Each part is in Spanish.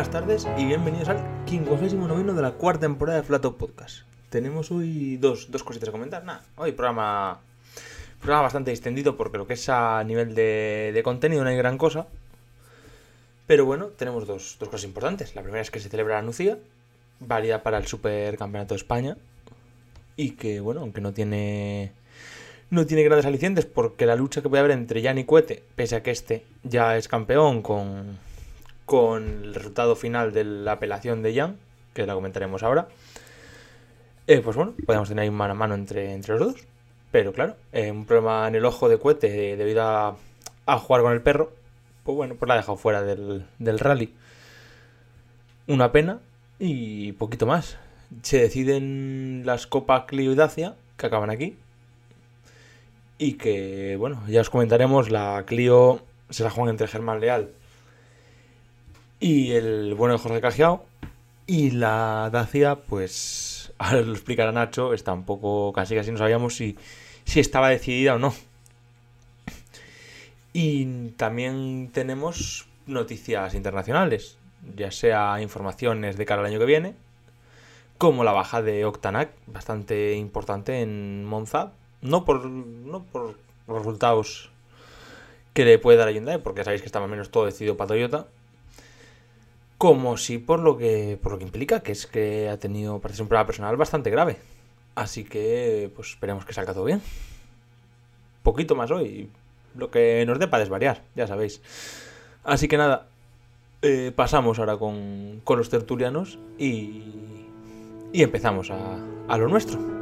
buenas tardes y bienvenidos al 59 de la cuarta temporada de Flato Podcast. Tenemos hoy dos, dos cositas a comentar. Nada, hoy programa, programa bastante extendido porque lo que es a nivel de, de contenido no hay gran cosa. Pero bueno, tenemos dos, dos cosas importantes. La primera es que se celebra la Nucía, válida para el Supercampeonato de España. Y que, bueno, aunque no tiene no tiene grandes alicientes porque la lucha que puede haber entre Jan y Cuete, pese a que este ya es campeón con, con el resultado final de la apelación de Jan, que la comentaremos ahora, eh, pues bueno, podemos tener ahí mano a mano entre, entre los dos. Pero claro, eh, un problema en el ojo de Cuete debido a, jugar con el perro, pues bueno, pues la ha dejado fuera del, del rally. Una pena y poquito más. Se deciden las Copa Clio y Dacia, que acaban aquí, y que, bueno, ya os comentaremos, la Clio se la juegan entre Germán Leal y el bueno de Jorge Cajiao. Y la Dacia, pues, ahora lo explicará Nacho, está un poco, casi casi no sabíamos si, si estaba decidida o no. Y también tenemos noticias internacionales, ya sea informaciones de cara al año que viene, como la baja de Octanac, bastante importante en Monza, no por, no por resultados que le puede dar a Hyundai, porque sabéis que está más o menos todo decidido para Toyota, como sí por lo que por lo que implica, que es que ha tenido, parece un problema personal bastante grave. Así que, pues esperemos que salga todo bien. Poquito más hoy, lo que nos dé para desvariar, ya sabéis. Así que nada, eh, pasamos ahora con, con, los tertulianos y, y empezamos a, a lo nuestro.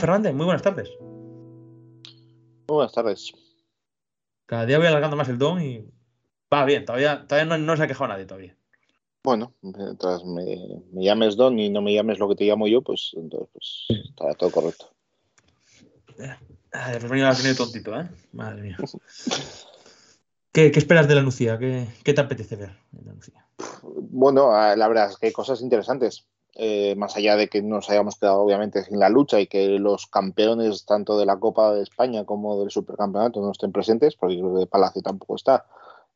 Fernández, muy buenas tardes. Muy buenas tardes. Cada día voy alargando más el don y va bien, todavía, todavía no, se ha quejado nadie todavía. Bueno, mientras me, llames Don y no me llames lo que te llamo yo, pues entonces pues, está todo correcto. Pues venía a tener tontito, ¿eh? Madre mía. ¿Qué, ¿Qué, esperas de la Lucía? ¿Qué, ¿Qué, te apetece ver en la Lucía? Bueno, la verdad es que hay cosas interesantes. Eh, más allá de que nos hayamos quedado obviamente sin la lucha y que los campeones tanto de la Copa de España como del Supercampeonato no estén presentes, porque creo que Palacio tampoco está,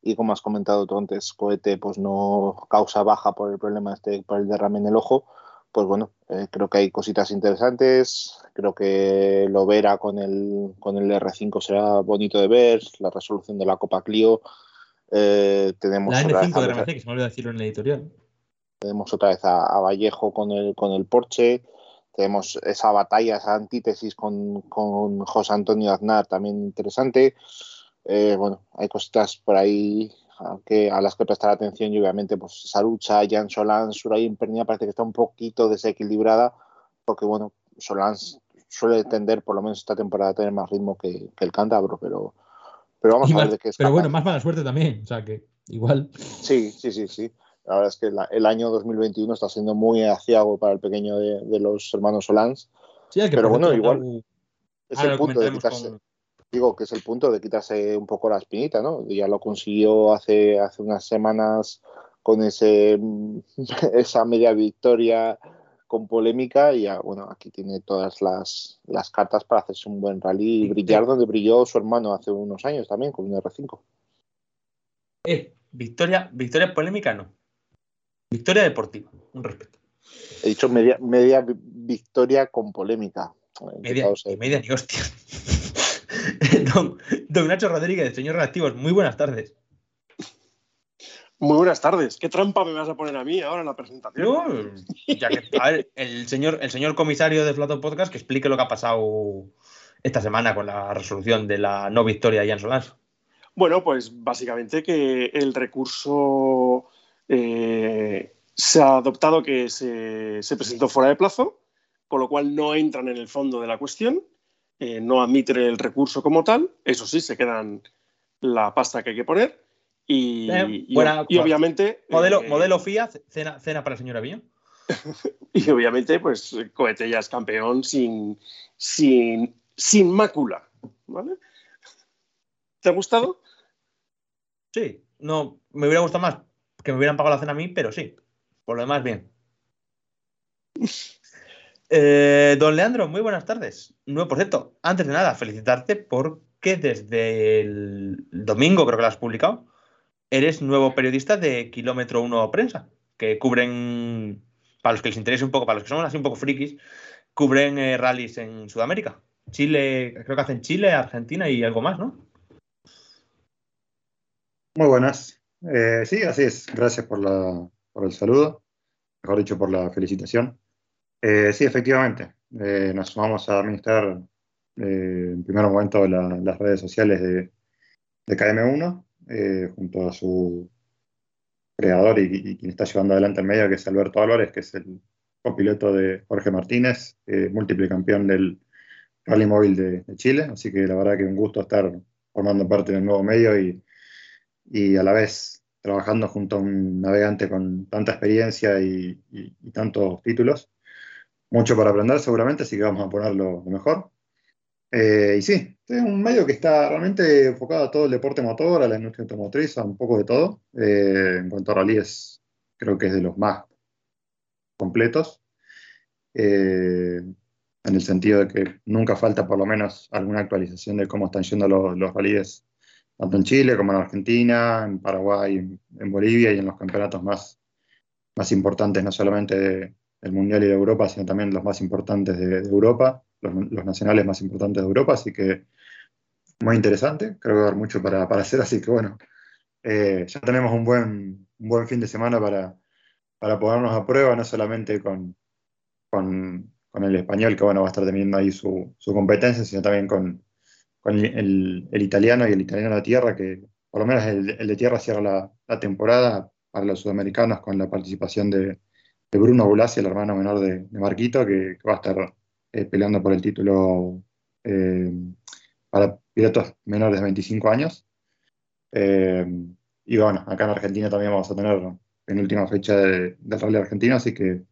y como has comentado tú antes, Cohete pues no causa baja por el problema este, por el derrame en el ojo, pues bueno, eh, creo que hay cositas interesantes, creo que lo verá con el, con el R5 será bonito de ver, la resolución de la Copa Clio, eh, tenemos... La N5 de RMC, que se me olvidó decirlo en la editorial. Tenemos otra vez a, Vallejo con el, con el Porsche. Tenemos esa batalla, esa antítesis con, con José Antonio Aznar, también interesante. Eh, bueno, hay cositas por ahí que, a las que prestar atención y obviamente pues esa lucha, Jan Solans, Surain Pernia parece que está un poquito desequilibrada porque bueno, Solans suele tender por lo menos esta temporada a tener más ritmo que, el cántabro, pero, pero vamos a ver de qué es. Pero bueno, más mala suerte también, o sea que igual. Sí, sí, sí, sí. La verdad es que el año 2021 está siendo muy aciago para el pequeño de, los hermanos Solans. Sí, que pero bueno, igual es el punto de quitarse. Digo que es el punto de quitarse un poco la espinita, ¿no? Ya lo consiguió hace, hace unas semanas con ese, esa media victoria con polémica y ya, bueno, aquí tiene todas las, las cartas para hacerse un buen rally y brillar donde brilló su hermano hace unos años también con un R5. Eh, victoria, victoria polémica no. Victoria deportiva, un respeto. He dicho media, media victoria con polémica. Media, y media ni hostia. don, Nacho Rodríguez, señor Reactivos, muy buenas tardes. Muy buenas tardes. ¿Qué trampa me vas a poner a mí ahora en la presentación? ya que, a ver, el señor, el señor comisario de Flato Podcast que explique lo que ha pasado esta semana con la resolución de la no victoria de Jan Solans. Bueno, pues básicamente que el recurso eh, se ha adoptado que se, presentó fuera de plazo, con lo cual no entran en el fondo de la cuestión, eh, no admiten el recurso como tal, eso sí, se quedan la pasta que hay que poner. Y, eh, obviamente. Modelo, modelo FIA, cena, cena para el señor Aviño. y obviamente, pues Cohete ya es campeón sin, sin, sin mácula. ¿vale? ¿Te ha gustado? Sí, no, me hubiera gustado más que me hubieran pagado la cena a mí, pero sí. Por lo demás, bien. Eh, don Leandro, muy buenas tardes. No, por cierto, antes de nada, felicitarte porque desde el domingo, creo que lo has publicado, eres nuevo periodista de Kilómetro 1 Prensa, que cubren, para los que les interese un poco, para los que somos así un poco frikis, cubren eh, rallies en Sudamérica. Chile, creo que hacen Chile, Argentina y algo más, ¿no? Muy buenas. Eh, sí, así es. Gracias por, la, por el saludo, mejor dicho, por la felicitación. Eh, sí, efectivamente. Eh, nos sumamos a administrar eh, en primer momento la- las redes sociales de, de KM1, eh, junto a su creador y, quien está llevando adelante el medio, que es Alberto Álvarez, que es el copiloto de Jorge Martínez, múltiple campeón del Rally Móvil de, de Chile. Así que la verdad que un gusto estar formando parte del nuevo medio y, y a la vez trabajando junto a un navegante con tanta experiencia y, y- y tantos títulos. Mucho para aprender seguramente, así que vamos a ponerlo lo mejor. Eh, y sí, es un medio que está realmente enfocado a todo el deporte motor, a la industria automotriz, a un poco de todo. Eh, en cuanto a rallies, creo que es de los más completos. Eh, en el sentido de que nunca falta por lo menos alguna actualización de cómo están yendo los, los rallies, tanto en Chile como en Argentina, en Paraguay, en, Bolivia y en los campeonatos más, más importantes, no solamente de- del Mundial y de Europa, sino también los más importantes de, de Europa, los, los nacionales más importantes de Europa, así que muy interesante, creo que va a haber mucho para, para hacer, así que bueno, eh, ya tenemos un buen, un buen fin de semana para, para ponernos a prueba, no solamente con, con, con el español, que bueno, va a estar teniendo ahí su, su competencia, sino también con, con el, italiano y el italiano de tierra, que por lo menos el, de tierra cierra la, temporada para los sudamericanos con la participación de, Bruno Bulassi, el hermano menor de, Marquito, que, va a estar eh, peleando por el título eh, para pilotos menores de 25 años. Eh, y bueno, acá en Argentina también vamos a tener penúltima fecha de- del Rally Argentino, así que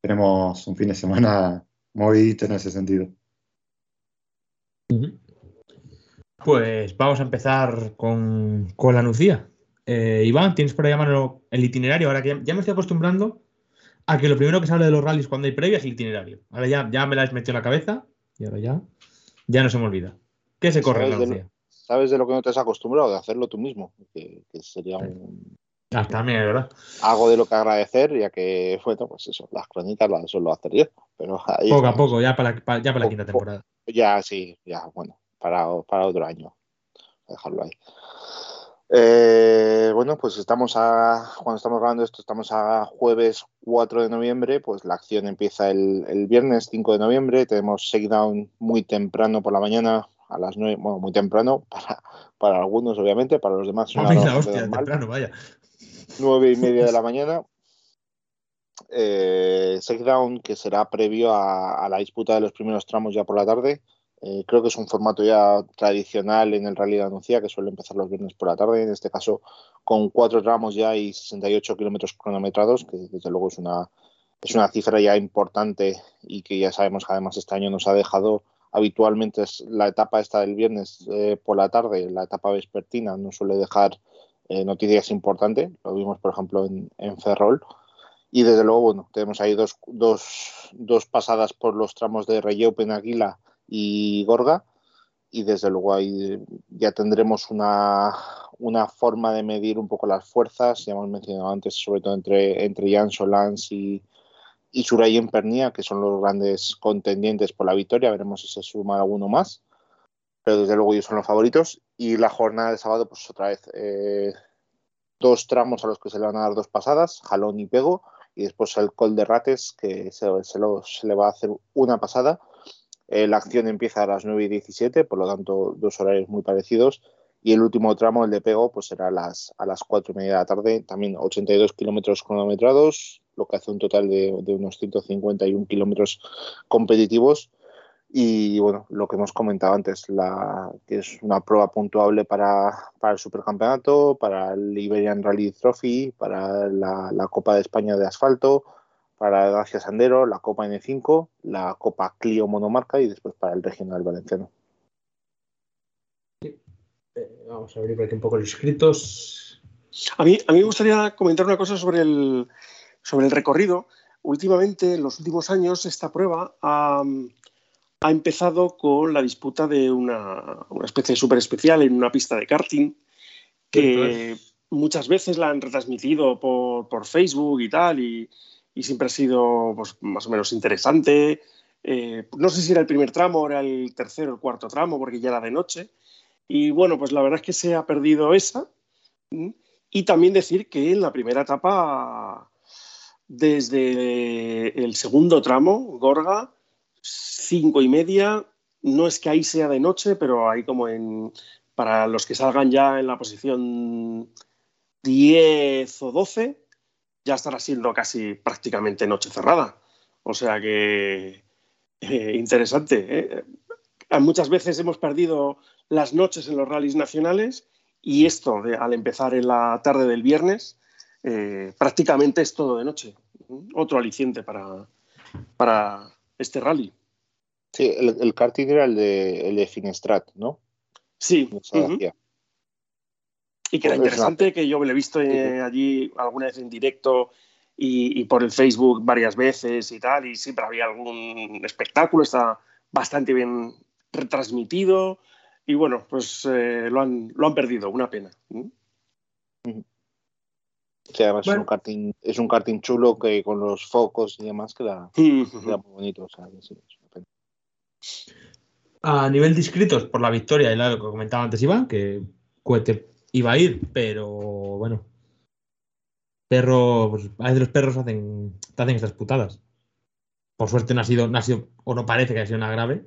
tenemos un fin de semana movidito en ese sentido. Pues vamos a empezar con, con la Nucía. Eh, Iván, ¿tienes por ahí a mano el itinerario? Ahora que ya, ya me estoy acostumbrando a que lo primero que se habla de los rallies cuando hay previa es el itinerario. Ahora ya, ya me la has metido en la cabeza y ahora ya, ya no se me olvida. ¿Qué se corre en la ¿Sabes de, Nucía? sabes de lo que no te has acostumbrado? De hacerlo tú mismo, que, que sería un, Ah, también, verdad. algo de lo que agradecer, ya que, bueno, pues eso, las crónicas las suelo hacer yo. Pero ahí Poco a poco, ya para, ya para la quinta po- temporada. Ya, sí, ya, bueno, para, para otro año. Dejarlo ahí. Eh, bueno, pues estamos a, cuando estamos grabando esto, estamos a jueves 4 de noviembre, pues la acción empieza el, el viernes 5 de noviembre, tenemos shakedown muy temprano por la mañana, a las 9, bueno, muy temprano, para, para algunos obviamente, para los demás una la bastante hostia, temprano, vaya. nueve y media de la mañana. Eh, Shakedown, que será previo a, a la disputa de los primeros tramos ya por la tarde. Eh, creo que es un formato ya tradicional en el Rally de Anuncia, que suele empezar los viernes por la tarde. En este caso, con cuatro tramos ya y 68 kilómetros cronometrados, que desde luego es una, es una cifra ya importante y que ya sabemos que además este año nos ha dejado habitualmente es la etapa esta del viernes eh, por la tarde, la etapa vespertina, nos suele dejar eh, noticias importantes. Lo vimos, por ejemplo, en, en Ferrol. Y desde luego, bueno, tenemos ahí dos, dos, dos pasadas por los tramos de Reyeu, Penaguila y Gorga. Y desde luego ahí ya tendremos una, una forma de medir un poco las fuerzas. Ya hemos mencionado antes, sobre todo entre, entre Jan Solans y, y Surayen Pernia, que son los grandes contendientes por la victoria. Veremos si se suma alguno más. Pero desde luego ellos son los favoritos. Y la jornada de sábado, pues otra vez, eh, dos tramos a los que se le van a dar dos pasadas, jalón y pego, y después el col de rates, que se, se, lo, se le va a hacer una pasada. Eh, la acción empieza a las 9 y 17, por lo tanto, dos horarios muy parecidos. Y el último tramo, el de pego, pues será a las, a las 4 y media de la tarde, también 82 kilómetros cronometrados, lo que hace un total de, de unos 151 kilómetros competitivos. Y bueno, lo que hemos comentado antes, la, que es una prueba puntuable para, para el supercampeonato, para el Iberian Rally Trophy, para la, la Copa de España de asfalto, para Gracia Sandero, la Copa N5, la Copa Clio Monomarca y después para el Regional Valenciano. Eh, vamos a abrir aquí un poco los inscritos. A mí, a mí me gustaría comentar una cosa sobre el, sobre el recorrido. Últimamente, en los últimos años, esta prueba ha, ha empezado con la disputa de una, una especie súper especial en una pista de karting que muchas veces la han retransmitido por, por Facebook y tal, y, y siempre ha sido pues, más o menos interesante. Eh, no sé si era el primer tramo, era el tercero, el cuarto tramo, porque ya era de noche. Y bueno, pues la verdad es que se ha perdido esa. Y también decir que en la primera etapa, desde el segundo tramo, Gorga, cinco y media, no es que ahí sea de noche, pero ahí como en, para los que salgan ya en la posición 10 o 12, ya estará siendo casi prácticamente noche cerrada. O sea que eh, interesante. ¿eh? Muchas veces hemos perdido las noches en los rallies nacionales y esto, de, al empezar en la tarde del viernes, eh, prácticamente es todo de noche. Otro aliciente para, para este rally. Sí, el, el karting era el de, el de Finestrat, ¿no? Sí. Uh -huh. Y que era interesante, que yo lo he visto eh, allí alguna vez en directo y, y, por el Facebook varias veces y tal, y siempre había algún espectáculo, está bastante bien retransmitido y bueno, pues eh, lo, han, lo han perdido, una pena. ¿Mm? Sí, además bueno. es, un karting, es un karting chulo que con los focos y demás queda, queda muy bonito. O sea, sí, es una pena. A nivel de inscritos por la victoria, y lo que comentaba antes Iván, que Cohete iba a ir, pero bueno. Perro, pues, a veces los perros hacen, te hacen estas putadas. Por suerte no ha sido, no ha sido, o no parece que haya sido una grave.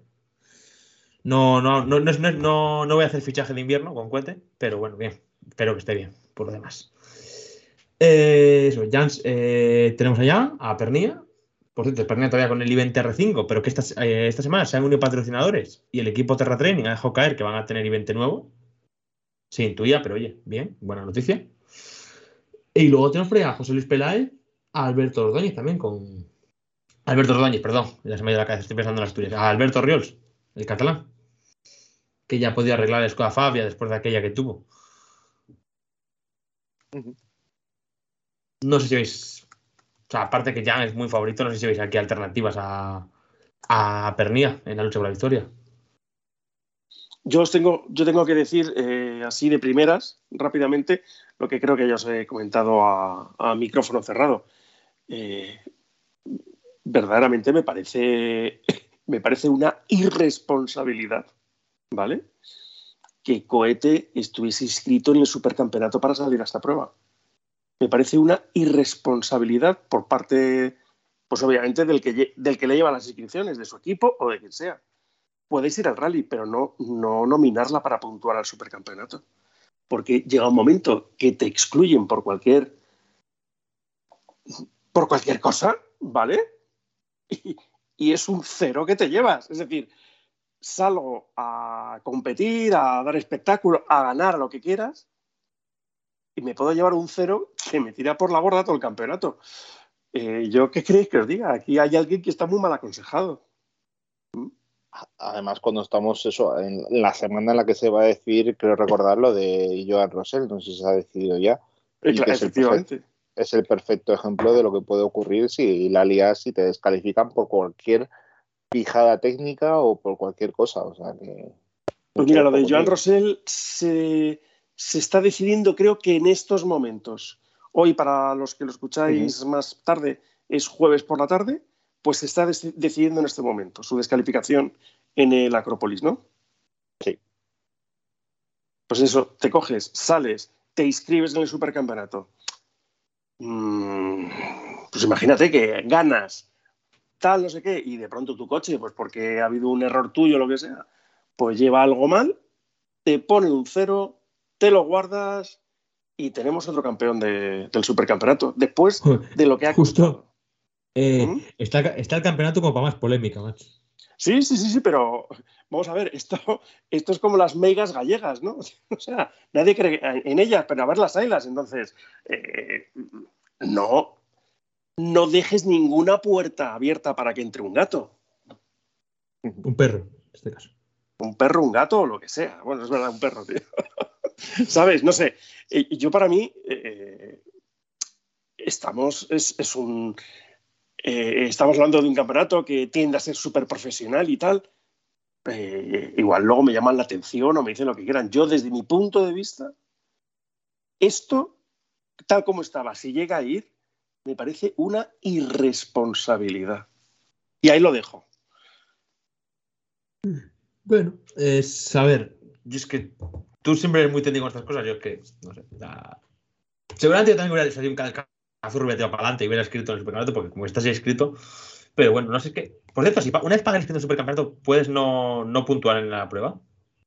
No, no, no, no, no, no voy a hacer fichaje de invierno con Cuete, pero bueno, bien. Espero que esté bien, por lo demás. Eh, eso, Jans, eh, tenemos allá a Pernilla. Por cierto, Pernilla todavía con el event R5, pero que esta, eh, esta semana se han unido patrocinadores y el equipo Terra Training ha dejado caer que van a tener evento nuevo. Se intuía, pero oye, bien, buena noticia. Y luego tenemos por ahí a José Luis Peláez, a Alberto Ordóñez también con. Alberto Ordóñez, perdón, ya se me ha ido la cabeza, estoy pensando en las tuyas. A Alberto Riols, el catalán, que ya podía arreglar la escuela Fabia después de aquella que tuvo. No sé si veis. O sea, aparte que Jan es muy favorito, no sé si veis aquí alternativas a, a Pernía en la lucha por la victoria. Yo, os tengo, yo tengo que decir eh, así de primeras, rápidamente, lo que creo que ya os he comentado a, micrófono cerrado. Eh, verdaderamente me parece, me parece una irresponsabilidad, ¿vale? Que Cohete estuviese inscrito en el supercampeonato para salir a esta prueba. Me parece una irresponsabilidad por parte, pues obviamente, del que, del que le lleva las inscripciones, de su equipo o de quien sea podéis ir al rally, pero no, no nominarla para puntuar al supercampeonato. Porque llega un momento que te excluyen por cualquier por cualquier cosa, ¿vale? Y, es un cero que te llevas. Es decir, salgo a competir, a dar espectáculo, a ganar lo que quieras, y me puedo llevar un cero que me tira por la borda todo el campeonato. Eh, ¿Yo qué creéis que os diga? Aquí hay alguien que está muy mal aconsejado además cuando estamos eso en la semana en la que se va a decir creo recordar lo de Joan Rosell no sé si se ha decidido ya y claro, es, el perfecto, es, el perfecto, ejemplo de lo que puede ocurrir si la lías y te descalifican por cualquier pijada técnica o por cualquier cosa o sea que pues mira lo de Joan Rosell se, se, está decidiendo creo que en estos momentos hoy para los que lo escucháis uh -huh. más tarde es jueves por la tarde pues se está decidiendo en este momento su descalificación en el Acrópolis, ¿no? Sí. Pues eso, te coges, sales, te inscribes en el supercampeonato. Mm, pues imagínate que ganas tal, no sé qué, y de pronto tu coche, pues porque ha habido un error tuyo o lo que sea, pues lleva algo mal, te pone un cero, te lo guardas y tenemos otro campeón de, del supercampeonato. Después de lo que ha Justo. Eh, ¿Mm? está, está, el campeonato como para más polémica, macho. Sí, sí, sí, sí, pero vamos a ver, esto, esto es como las megas gallegas, ¿no? O sea, nadie cree en ellas, pero a ver las haylas, entonces, eh, no, no dejes ninguna puerta abierta para que entre un gato. Un perro, en este caso. Un perro, un gato o lo que sea. Bueno, es verdad, un perro, tío. ¿Sabes? No sé. Y yo para mí, eh, estamos, es, es un, eh, estamos hablando de un campeonato que tiende a ser súper profesional y tal. Eh, igual luego me llaman la atención o me dicen lo que quieran. Yo, desde mi punto de vista, esto, tal como estaba, si llega a ir, me parece una irresponsabilidad. Y ahí lo dejo. Bueno, es, a ver, yo es que tú siempre eres muy técnico en estas cosas, yo es que, no sé, seguramente yo también hubiera salido un Azul tirado para adelante y hubiera escrito en el supercampeonato, porque como estás ya escrito. Pero bueno, no sé qué. Por cierto, si una vez pagas escrito en el supercampeonato, ¿puedes no, no puntuar en la prueba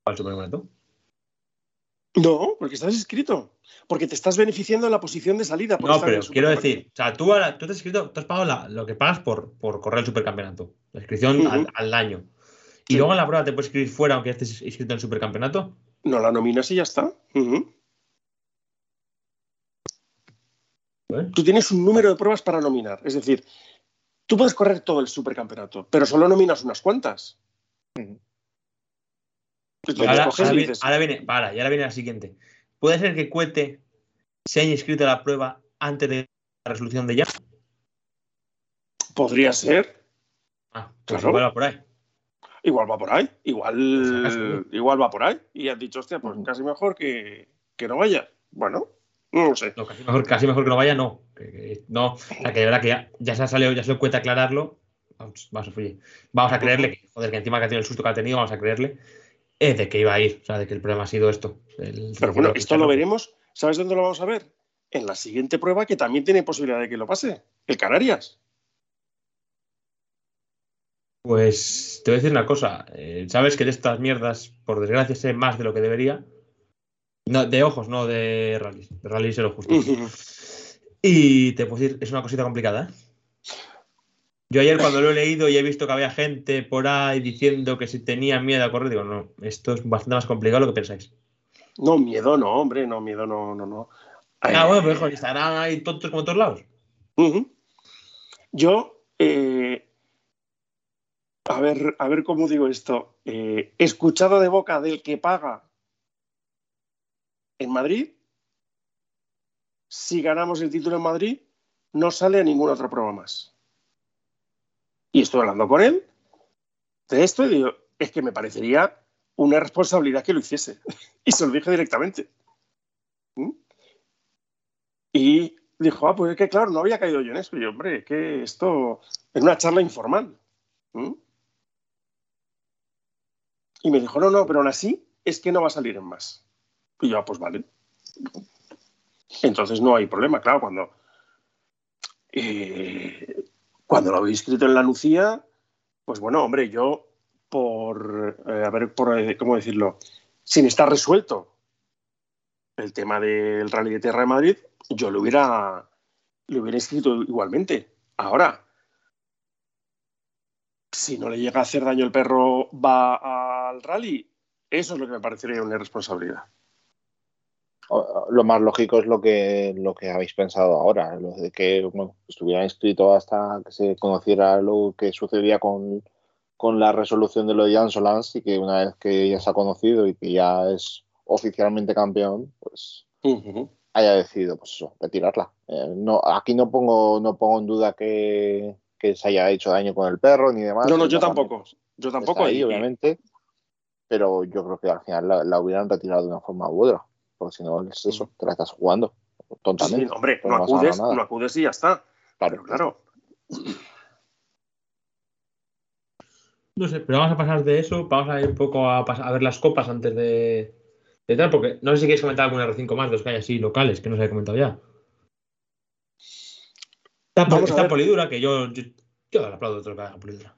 para el supercampeonato? No, porque estás inscrito. Porque te estás beneficiando en la posición de salida. No, pero quiero decir, o sea, tú, tú te has inscrito, tú has pagado lo que pagas por, por correr el supercampeonato, la inscripción al, año. ¿Y luego en la prueba te puedes inscribir fuera aunque estés inscrito en el supercampeonato? No, la nominas y ya está. Tú tienes un número de pruebas para nominar. Es decir, tú puedes correr todo el supercampeonato, pero solo nominas unas cuantas. ahora, viene, para, y ahora viene la siguiente. ¿Puede ser que Cuete se haya inscrito a la prueba antes de la resolución de ya? Podría ser. Ah, pues igual va por ahí. Igual va por ahí. Igual, igual va por ahí. Y has dicho, hostia, pues casi mejor que, que no vaya. Bueno, no sé. casi, mejor, que no vaya, no. no, la que de verdad que ya, se ha salido, ya se cuenta aclararlo. Vamos, vamos, a, creerle que, joder, que encima que ha tenido el susto que ha tenido, vamos a creerle es de que iba a ir, o sea, de que el problema ha sido esto. Pero bueno, esto lo veremos. ¿Sabes dónde lo vamos a ver? En la siguiente prueba que también tiene posibilidad de que lo pase, el Canarias. Pues te voy a decir una cosa. Eh, sabes que de estas mierdas, por desgracia, sé más de lo que debería. No, de ojos, no de rallies. De rallies se lo justo. y te puedo decir, es una cosita complicada. ¿eh? Yo ayer cuando lo he leído y he visto que había gente por ahí diciendo que si tenía miedo a correr, digo, no, esto es bastante más complicado de lo que pensáis. No, miedo no, hombre, no, miedo no, no, no. Ah, bueno, pero estarán ahí tontos como todos lados. Yo, eh, a ver, a ver cómo digo esto. Eh, escuchado de boca del que paga en Madrid, si ganamos el título en Madrid, no sale a ningún otro prueba más. Y estoy hablando con él de esto y digo, es que me parecería una responsabilidad que lo hiciese. y se lo dije directamente. ¿Mm? Y dijo, ah, pues es que claro, no había caído yo en eso. Y yo, hombre, es que esto es una charla informal. ¿Mm? Y me dijo, no, no, pero aún así es que no va a salir en más. Y yo, ah, pues vale. Entonces no hay problema, claro, cuando, eh, cuando lo habéis escrito en la Lucía, pues bueno, hombre, yo por, eh, a ver, por, eh, ¿cómo decirlo? Sin estar resuelto el tema del Rally de Tierra de Madrid, yo lo hubiera, lo hubiera escrito igualmente. Ahora, si no le llega a hacer daño el perro, va al rally. Eso es lo que me parecería una irresponsabilidad lo más lógico es lo que, lo que habéis pensado ahora, lo de que estuviera inscrito hasta que se conociera lo que sucedía con, la resolución de lo de Jan Solans y que una vez que ya se ha conocido y que ya es oficialmente campeón, pues haya decidido pues eso, retirarla. Eh, no, aquí no pongo, no pongo en duda que, se haya hecho daño con el perro ni demás. No, no, yo tampoco. Yo tampoco. Ahí, obviamente. Pero yo creo que al final la, la hubieran retirado de una forma u otra porque si no es eso, te la estás jugando tontamente. Sí, hombre, no, acudes, no acudes y ya está. Claro, claro. No sé, pero vamos a pasar de eso, vamos a ir un poco a, a ver las copas antes de, de, tal, porque no sé si quieres comentar algún R5 más de los que hay así locales, que no se haya comentado ya. Está, está polidura, que yo, yo, yo le aplaudo otro que haga polidura.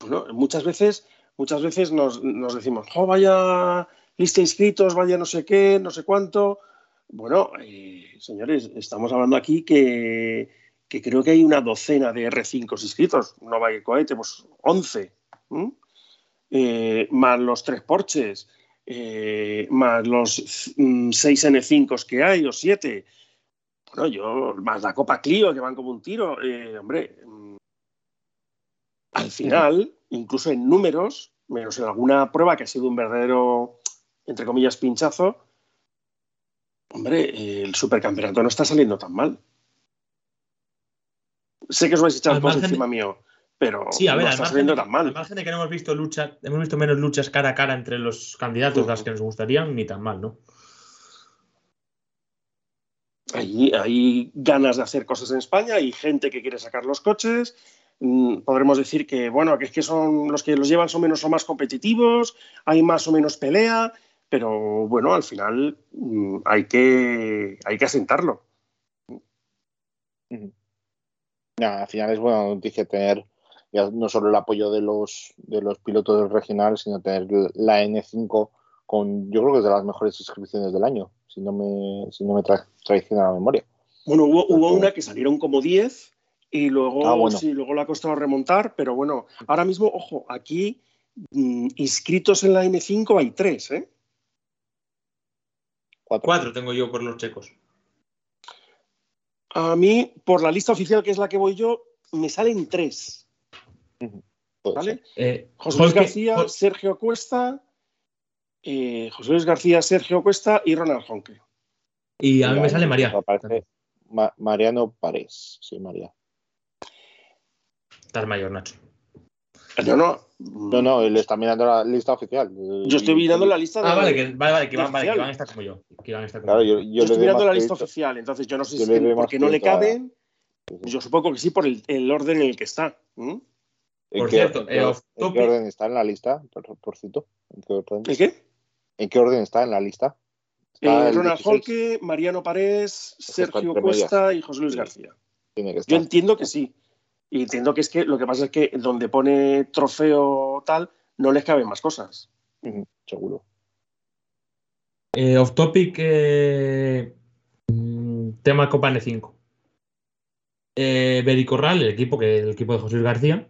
Bueno, muchas veces, muchas veces nos, nos decimos, oh, vaya lista de inscritos, vaya no sé qué, no sé cuánto. Bueno, eh, señores, estamos hablando aquí que, creo que hay una docena de R5 inscritos, no vaya cohete, pues 11, eh, más los tres porches, eh, más los 6 mm, N5 que hay o 7. Bueno, yo, más la Copa Clio, que van como un tiro, hombre, mm, al final, incluso en números, menos en alguna prueba que ha sido un verdadero, entre comillas, pinchazo, hombre, el supercampeonato no está saliendo tan mal. Sé que os vais a echar por de- encima mío, pero Sí, a ver, no está saliendo de, tan mal. al margen de que no hemos visto lucha, hemos visto menos luchas cara a cara entre los candidatos de las que nos gustarían, ni tan mal, ¿no? Hay, hay ganas de hacer cosas en España, hay gente que quiere sacar los coches. Mm, Podremos decir que, bueno, que es que son los que los llevan son menos o más competitivos, hay más o menos pelea, pero bueno, al final mm, hay que, hay que asentarlo. Al final es buena noticia tener ya no solo el apoyo de los, de los pilotos del regional, sino tener la N5 con, yo creo que es de las mejores inscripciones del año, si no me, si no me tra- traiciona la memoria. Bueno, hubo, hubo una que salieron como 10 y luego, Ah, bueno. sí, luego le ha costado remontar, pero bueno, ahora mismo, ojo, aquí mm, inscritos en la N5 hay tres, ¿eh? Cuatro. Cuatro tengo yo por los checos. A mí, por la lista oficial, que es la que voy yo, me salen tres. Eh, José Luis García, Sergio Cuesta, eh, José Luis García, Sergio Cuesta y Ronald Honke. y a mí me sale María. aparece Ma- Mariano Parés, sí, María. Estás mayor, Nacho. No, no. No, no, él está mirando la lista oficial. Yo estoy mirando la lista de. Ah, vale, que, vale, vale, que, van, vale, que van a estar como yo. Que van a estar como Claro, yo. yo, estoy mirando la lista oficial, entonces yo no sé Yo si es que porque no le a- caben. Yo supongo que sí por el, el orden en el que está. ¿m? ¿En Por qué- cierto, en qué, eh, en qué orden está en la lista? Por, por cierto, ¿en qué orden, ¿El qué? ¿en qué orden está en la lista? Eh, Ronald 16, Holke, Mariano Parés, Sergio. Cuesta y José Luis. García. Tiene que Yo entiendo que sí. Y entiendo que es que lo que pasa es que donde pone trofeo tal, no les caben más cosas. Seguro. Eh, off topic, eh, mm, tema Copa N5. Eh, Bericorral, el equipo, que, el equipo de José Luis García,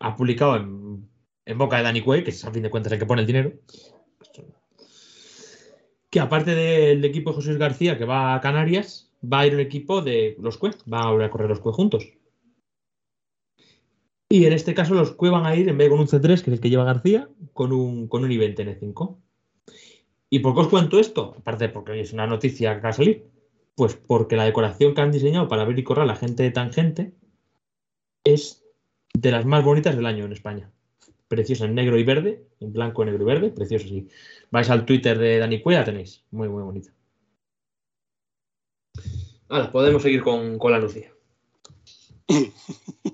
ha publicado en, en boca de Danny Quay, que es a fin de cuentas el que pone el dinero, que aparte del equipo de José Luis García que va a Canarias, va a ir un equipo de los Cue, va a volver a correr los Cue juntos. Y en este caso los Cue van a ir, en vez de con un C3, que es el que lleva García, con un, con un i20 N5. ¿Y por qué os cuento esto? Aparte porque hoy es una noticia que va a salir. Pues porque la decoración que han diseñado para ver y correr la gente de Tangente es de las más bonitas del año en España. Preciosa en negro y verde, en blanco, negro y verde, precioso, sí. Vais al Twitter de Dani Cuella, tenéis. Muy, muy bonita. Ahora, podemos seguir con, con la Lucía.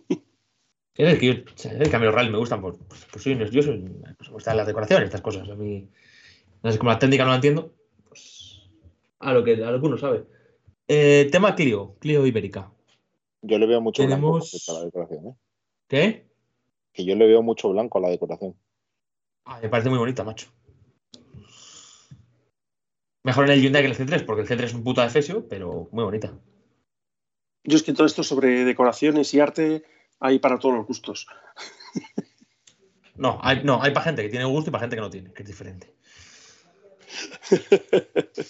Es que yo, real me gustan por, pues, pues soy, yo soy, pues, me gustan las decoraciones, estas cosas. A mí, no sé, como la técnica no la entiendo, pues a lo que, a lo que uno sabe. Eh, tema Clio, Clio Ibérica. Yo le veo mucho blanco Tenemos- a la decoración. ¿eh? ¿Qué? Que yo le veo mucho blanco a la decoración. Ah, me parece muy bonita, macho. Mejor en el Hyundai que en el C3, porque el C3 es un puto defesio, pero muy bonita. Yo es que todo esto sobre decoraciones y arte hay para todos los gustos. No, hay, no, hay para gente que tiene gusto y para gente que no tiene, que es diferente.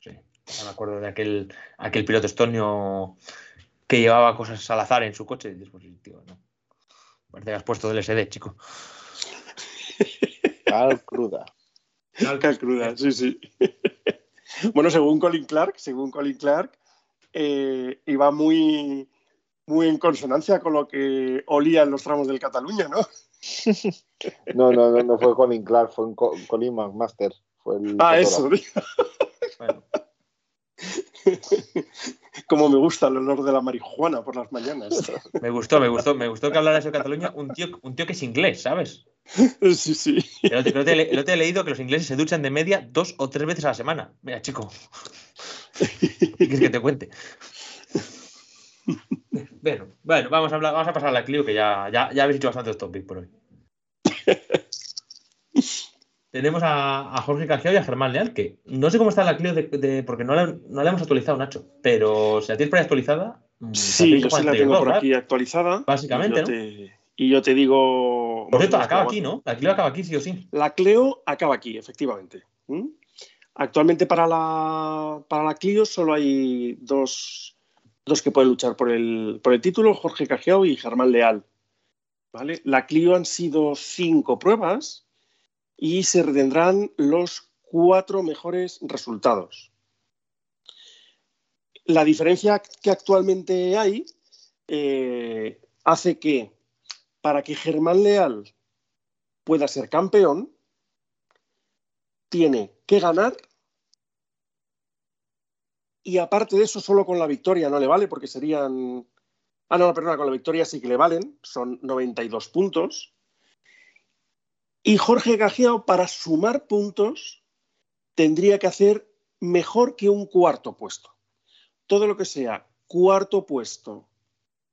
Sí, me acuerdo de aquel, aquel piloto estonio que llevaba cosas al azar en su coche. Y dices, pues, tío, no. Parece que has puesto del SD, chico. Cal cruda. Cal cruda, sí, sí. bueno, según Colin Clark, según Colin Clark, eh, iba muy, muy en consonancia con lo que olía en los tramos del Cataluña, ¿no? No, no, no, no fue Colin Clark, fue un Co- Colin McMaster. Fue el Ah, fotógrafo. eso. Bueno, Como me gusta el olor de la marihuana por las mañanas. me gustó, me gustó, me gustó que hablara eso de Cataluña. Un tío, un tío que es inglés, ¿sabes? Sí, sí. El otro, el otro día- el otro día he leído que los ingleses se duchan de media dos o tres veces a la semana. Mira, chico. ¿Qué quieres que te cuente? Bueno, bueno, vamos a hablar, vamos a pasar a la Clio, que ya, ya, ya habéis hecho bastantes topics por hoy. Tenemos a, a Jorge Cajeo y a Germán Leal, que no sé cómo está la Clio de, de- porque no la, no la hemos actualizado, Nacho. Pero si la tienes por ahí actualizada. mm, Sí, yo sí la tengo por aquí actualizada. Básicamente, y yo ¿no? te, y yo te digo. Por cierto, acaba aquí, ¿no? La Clio acaba aquí, sí o sí. La Cleo acaba aquí, efectivamente. ¿Mm? Actualmente para la, para la Clio solo hay dos, dos que pueden luchar por el, por el título, Jorge Cajiao y Germán Leal. ¿Vale? La Clio han sido cinco pruebas y se retendrán los cuatro mejores resultados. La diferencia que actualmente hay eh, hace que para que Germán Leal pueda ser campeón, tiene que ganar y aparte de eso, solo con la victoria no le vale porque serían... Ah, no, perdona, con la victoria sí que le valen, son 92 puntos. Y Jorge Gajiao, para sumar puntos, tendría que hacer mejor que un cuarto puesto. Todo lo que sea cuarto puesto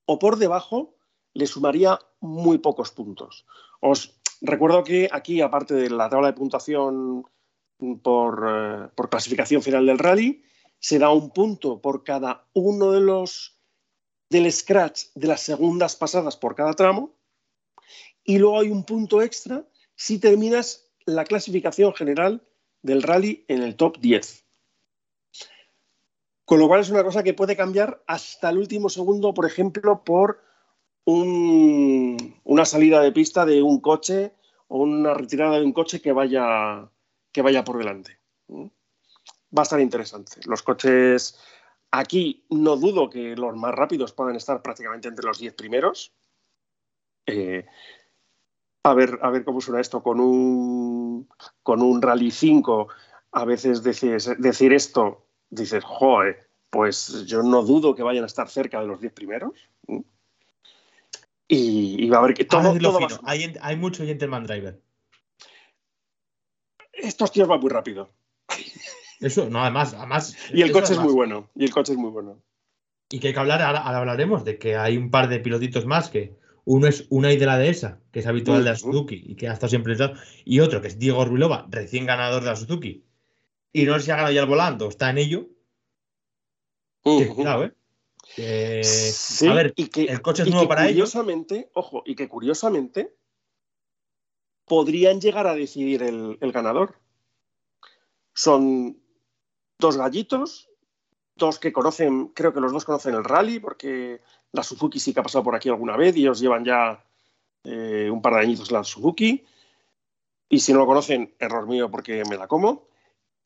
o por debajo le sumaría muy pocos puntos. Os recuerdo que aquí, aparte de la tabla de puntuación por, eh, por clasificación final del rally, se da un punto por cada uno de los del scratch de las segundas pasadas por cada tramo y luego hay un punto extra si terminas la clasificación general del rally en el top 10. Con lo cual es una cosa que puede cambiar hasta el último segundo, por ejemplo, por una salida de pista de un coche o una retirada de un coche que vaya, que vaya por delante. Va a estar interesante. Los coches aquí no dudo que los más rápidos puedan estar prácticamente entre los 10 primeros. Eh, a, ver, a ver cómo suena esto con un, con un Rally 5. A veces decir esto, dices, joder, pues yo no dudo que vayan a estar cerca de los 10 primeros. Y, va a haber que todo, hay, hay, mucho Gentleman Driver. Estos tíos van muy rápido. Eso, no, además. además y el coche es muy bueno. Y el coche es muy bueno. Y que hay que hablar, ahora, hablaremos de que hay un par de pilotitos más que. Uno es Unai de la dehesa, que es habitual de la Suzuki y que ha estado siempre Y otro que es Diego Ruilova, recién ganador de la Suzuki. Y no sé si ha ganado ya el volante, está en ello. cuidado, ¿eh? a ver, y que, el coche es nuevo para ellos. Ojo, y que curiosamente podrían llegar a decidir el, ganador. Son dos gallitos, dos que conocen, creo que los dos conocen el rally, porque la Suzuki sí que ha pasado por aquí alguna vez y ellos llevan ya eh, un par de añitos la Suzuki. Y si no lo conocen, error mío porque me la como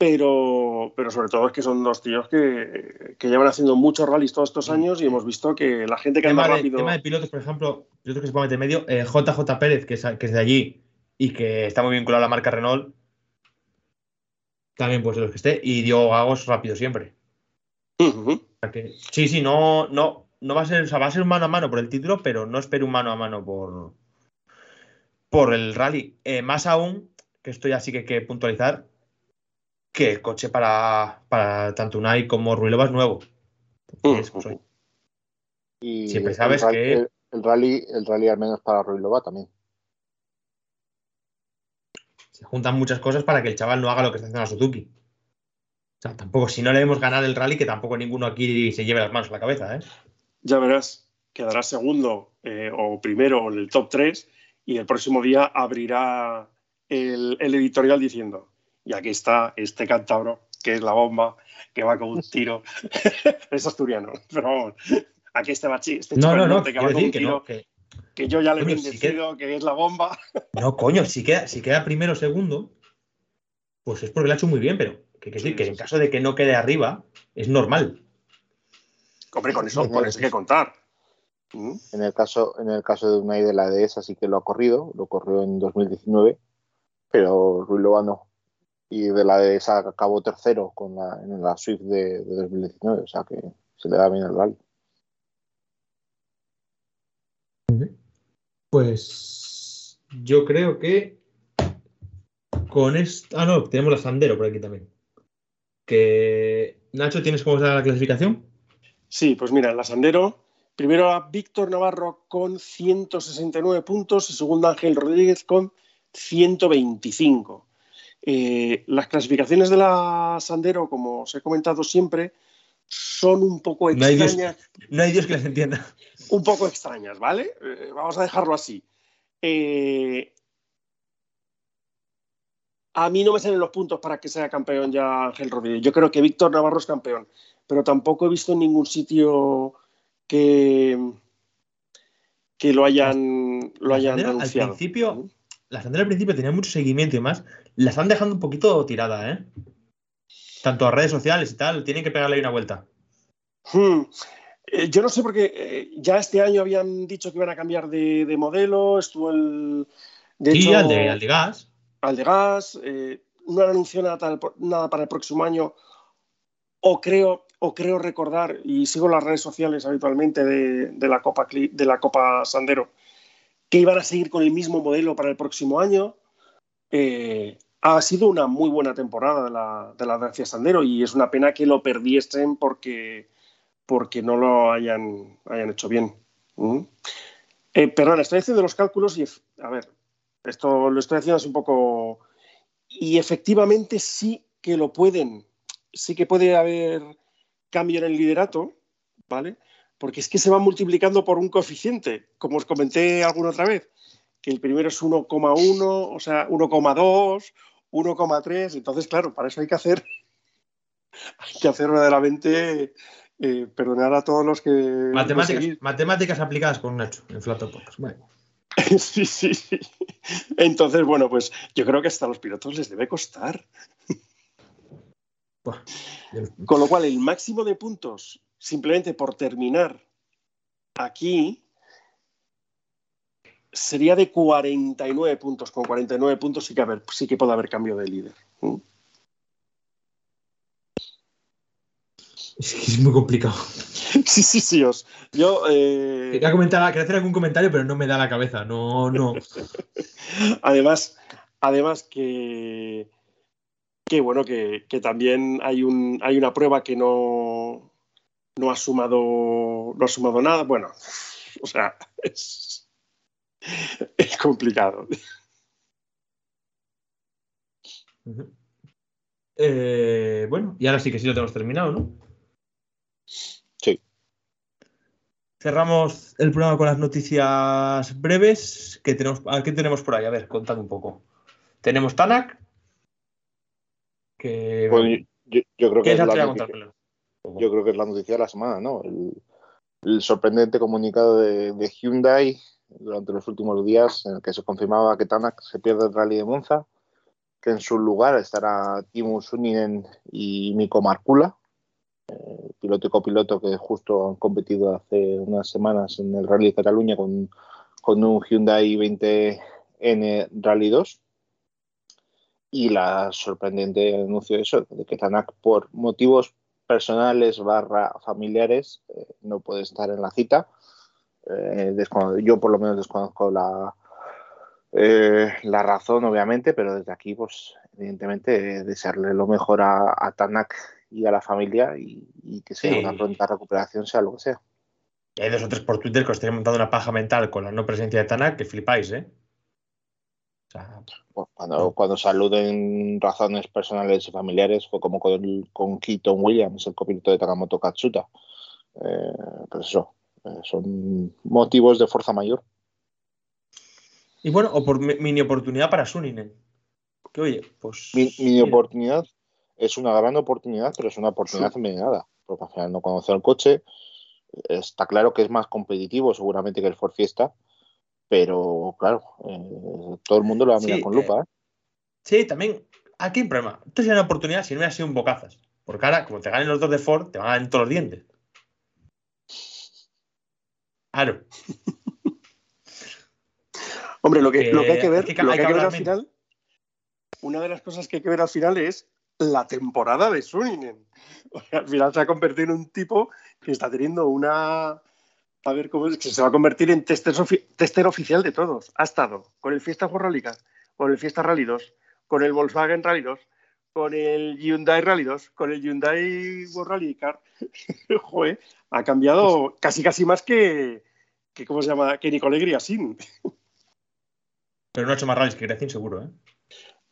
pero, pero sobre todo es que son dos tíos que, que llevan haciendo muchos rallies todos estos años y hemos visto que la gente que anda rápido. tema de pilotos, por ejemplo, pilotos que se pueden meter medio, eh, JJ Pérez, que es, que es de allí y que está muy vinculado a la marca Renault, también puede ser los que esté, y Diego Gagos rápido siempre. sí, sí, no, no, no va a ser, o sea, va a ser un mano a mano por el título, pero no espero un mano a mano por, por el rally. Eh, más aún, que esto ya sí que hay que puntualizar, que el coche para, para tanto Unai como Ruilova es nuevo. Pues, y siempre sabes que. El, rally, el rally al menos para Ruilova también. Se juntan muchas cosas para que el chaval no haga lo que está haciendo la Suzuki. O sea, tampoco, si no le debemos ganar el rally, que tampoco ninguno aquí se lleve las manos a la cabeza, ¿eh? Ya verás, quedará segundo eh, o primero en el top 3 y el próximo día abrirá el editorial diciendo y aquí está este cántabro, que es la bomba, que va con un tiro. es asturiano, pero vamos, aquí este bachi, este no, no, no, que va con un tiro. Que, que, yo ya le he bendecido, que es la bomba. no, coño, si queda, si queda primero o segundo, pues es porque lo ha hecho muy bien, pero que, decir que en caso de que no quede arriba, es normal. Hombre, con eso, con eso hay que contar. ¿Mm? En el caso, en el caso de una de la DS sí que lo ha corrido, lo corrió en 2019, pero Ruiz no y de la de esa acabó tercero con la, en la Swift de, 2019, o sea que se le da bien el rally. Pues yo creo que con esto. Ah, no, tenemos la Sandero por aquí también. Que Nacho, ¿tienes cómo está la clasificación? Sí, pues mira, la Sandero, primero a Víctor Navarro con 169 puntos y segundo Ángel Rodríguez con 125. Eh, las clasificaciones de la Sandero, como os he comentado siempre, son un poco extrañas. No hay Dios, que las entienda. Un poco extrañas, ¿vale? Eh, vamos a dejarlo así. Eh, a mí no me salen los puntos para que sea campeón ya Ángel Rodríguez. Yo creo que Víctor Navarro es campeón, pero tampoco he visto en ningún sitio que, que lo hayan, lo hayan Sandera, al anunciado. principio, la Sandera al principio tenía mucho seguimiento y más. La están dejando un poquito tirada, ¿eh? Tanto a redes sociales y tal, tienen que pegarle ahí una vuelta. Hmm. Eh, yo no sé porque eh, ya este año habían dicho que iban a cambiar de, de modelo, estuvo el... De sí, hecho, al de, al de gas. al de gas, eh, no han anunciado nada, para el próximo año, o creo, o creo recordar, y sigo las redes sociales habitualmente de, de la Copa, de la Copa Sandero, que iban a seguir con el mismo modelo para el próximo año. Eh, ha sido una muy buena temporada de la, de la Dacia Sandero y es una pena que lo perdiesen porque, porque no lo hayan, hayan hecho bien. ¿Mm? Eh, perdona, estoy haciendo los cálculos y, a ver, esto lo estoy haciendo así un poco. Y efectivamente sí que lo pueden. Sí que puede haber cambio en el liderato, ¿vale? Porque es que se va multiplicando por un coeficiente, como os comenté alguna otra vez, que el primero es 1,1, o sea, 1,2, 1,3. Entonces, claro, para eso hay que hacer. Hay que hacer verdaderamente. Eh, perdonar a todos los que. Matemáticas, aplicadas con Nacho en Flato Podcast. Bueno. Sí, sí, sí. Entonces, bueno, pues yo creo que hasta a los pilotos les debe costar. Con lo cual, el máximo de puntos, simplemente por terminar aquí, sería de 49 puntos. Con 49 puntos sí que, haber, sí que puede haber cambio de líder. ¿Mm? Es que es muy complicado. Sí, sí, sí. Os, yo, eh, Quería, comentar, quería hacer algún comentario, pero no me da la cabeza. No, no. además, además que, que bueno, que, que también hay, un, hay una prueba que no, no, ha sumado, no ha sumado nada. Bueno, o sea, es, es complicado. Eh, bueno, y ahora sí que sí lo tenemos terminado, ¿no? Sí. Cerramos el programa con las noticias breves. ¿Qué tenemos, ¿qué tenemos por ahí? A ver, contad un poco. Tenemos Tanak. Que. Pues yo, yo creo que ¿Qué es la noticia, yo creo que es la noticia de la semana, ¿no? El, el sorprendente comunicado de, de Hyundai durante los últimos días en el que se confirmaba que Tanak se pierde el rally de Monza, que en su lugar estará Timo Suninen y Miko Markula, eh, piloto y copiloto que justo han competido hace unas semanas en el Rally de Cataluña con, con un Hyundai 20N Rally 2 y la sorprendente anuncio de eso, de que Tanak por motivos personales barra familiares eh, no puede estar en la cita. Eh, yo por lo menos desconozco la, eh, la razón, obviamente, pero desde aquí, pues, evidentemente, eh, desearle lo mejor a, a Tanak y a la familia y, y que sea Sí. una pronta recuperación, sea lo que sea. Hay dos o tres por Twitter que os estáis montando una paja mental con la no presencia de Tanak que flipáis, ¿eh? O sea, Pues cuando, cuando saluden razones personales y familiares fue como con, con Keaton Williams, el copiloto de Takamoto Katsuta. Eh, pues eso, son motivos de fuerza mayor. Y bueno, o por mi- mini oportunidad para Suninen. Que oye, pues. Mi, mi mira, oportunidad es una gran oportunidad, pero es una oportunidad envenenada, porque al final no conoce el coche. Está claro que es más competitivo seguramente que el Ford Fiesta, pero claro, eh, todo el mundo lo va a mirar Sí, con eh, lupa. ¿eh? Sí, también. Aquí hay un problema. Esto sería una oportunidad si no hubiera sido un bocazas. Porque ahora, como te ganen los dos de Ford, te van a dar en todos los dientes. Claro. Hombre, lo que, lo que hay que ver, hay que- lo que hay que ver al final, una de las cosas que hay que ver al final es la temporada de Suninen. O sea, al final se va a convertir en un tipo que está teniendo una. A ver cómo es, que se va a convertir en tester, ofi- tester oficial de todos. Ha estado con el Fiesta World Rally Car, con el Fiesta Rally 2, con el Volkswagen Rally 2, con el Hyundai Rally 2, con el Hyundai World Rally Car. Joder, ha cambiado casi casi más que, que ¿cómo se llama? Que Nicole Griasin. Pero no ha hecho más rallies que Grecin, seguro, ¿eh?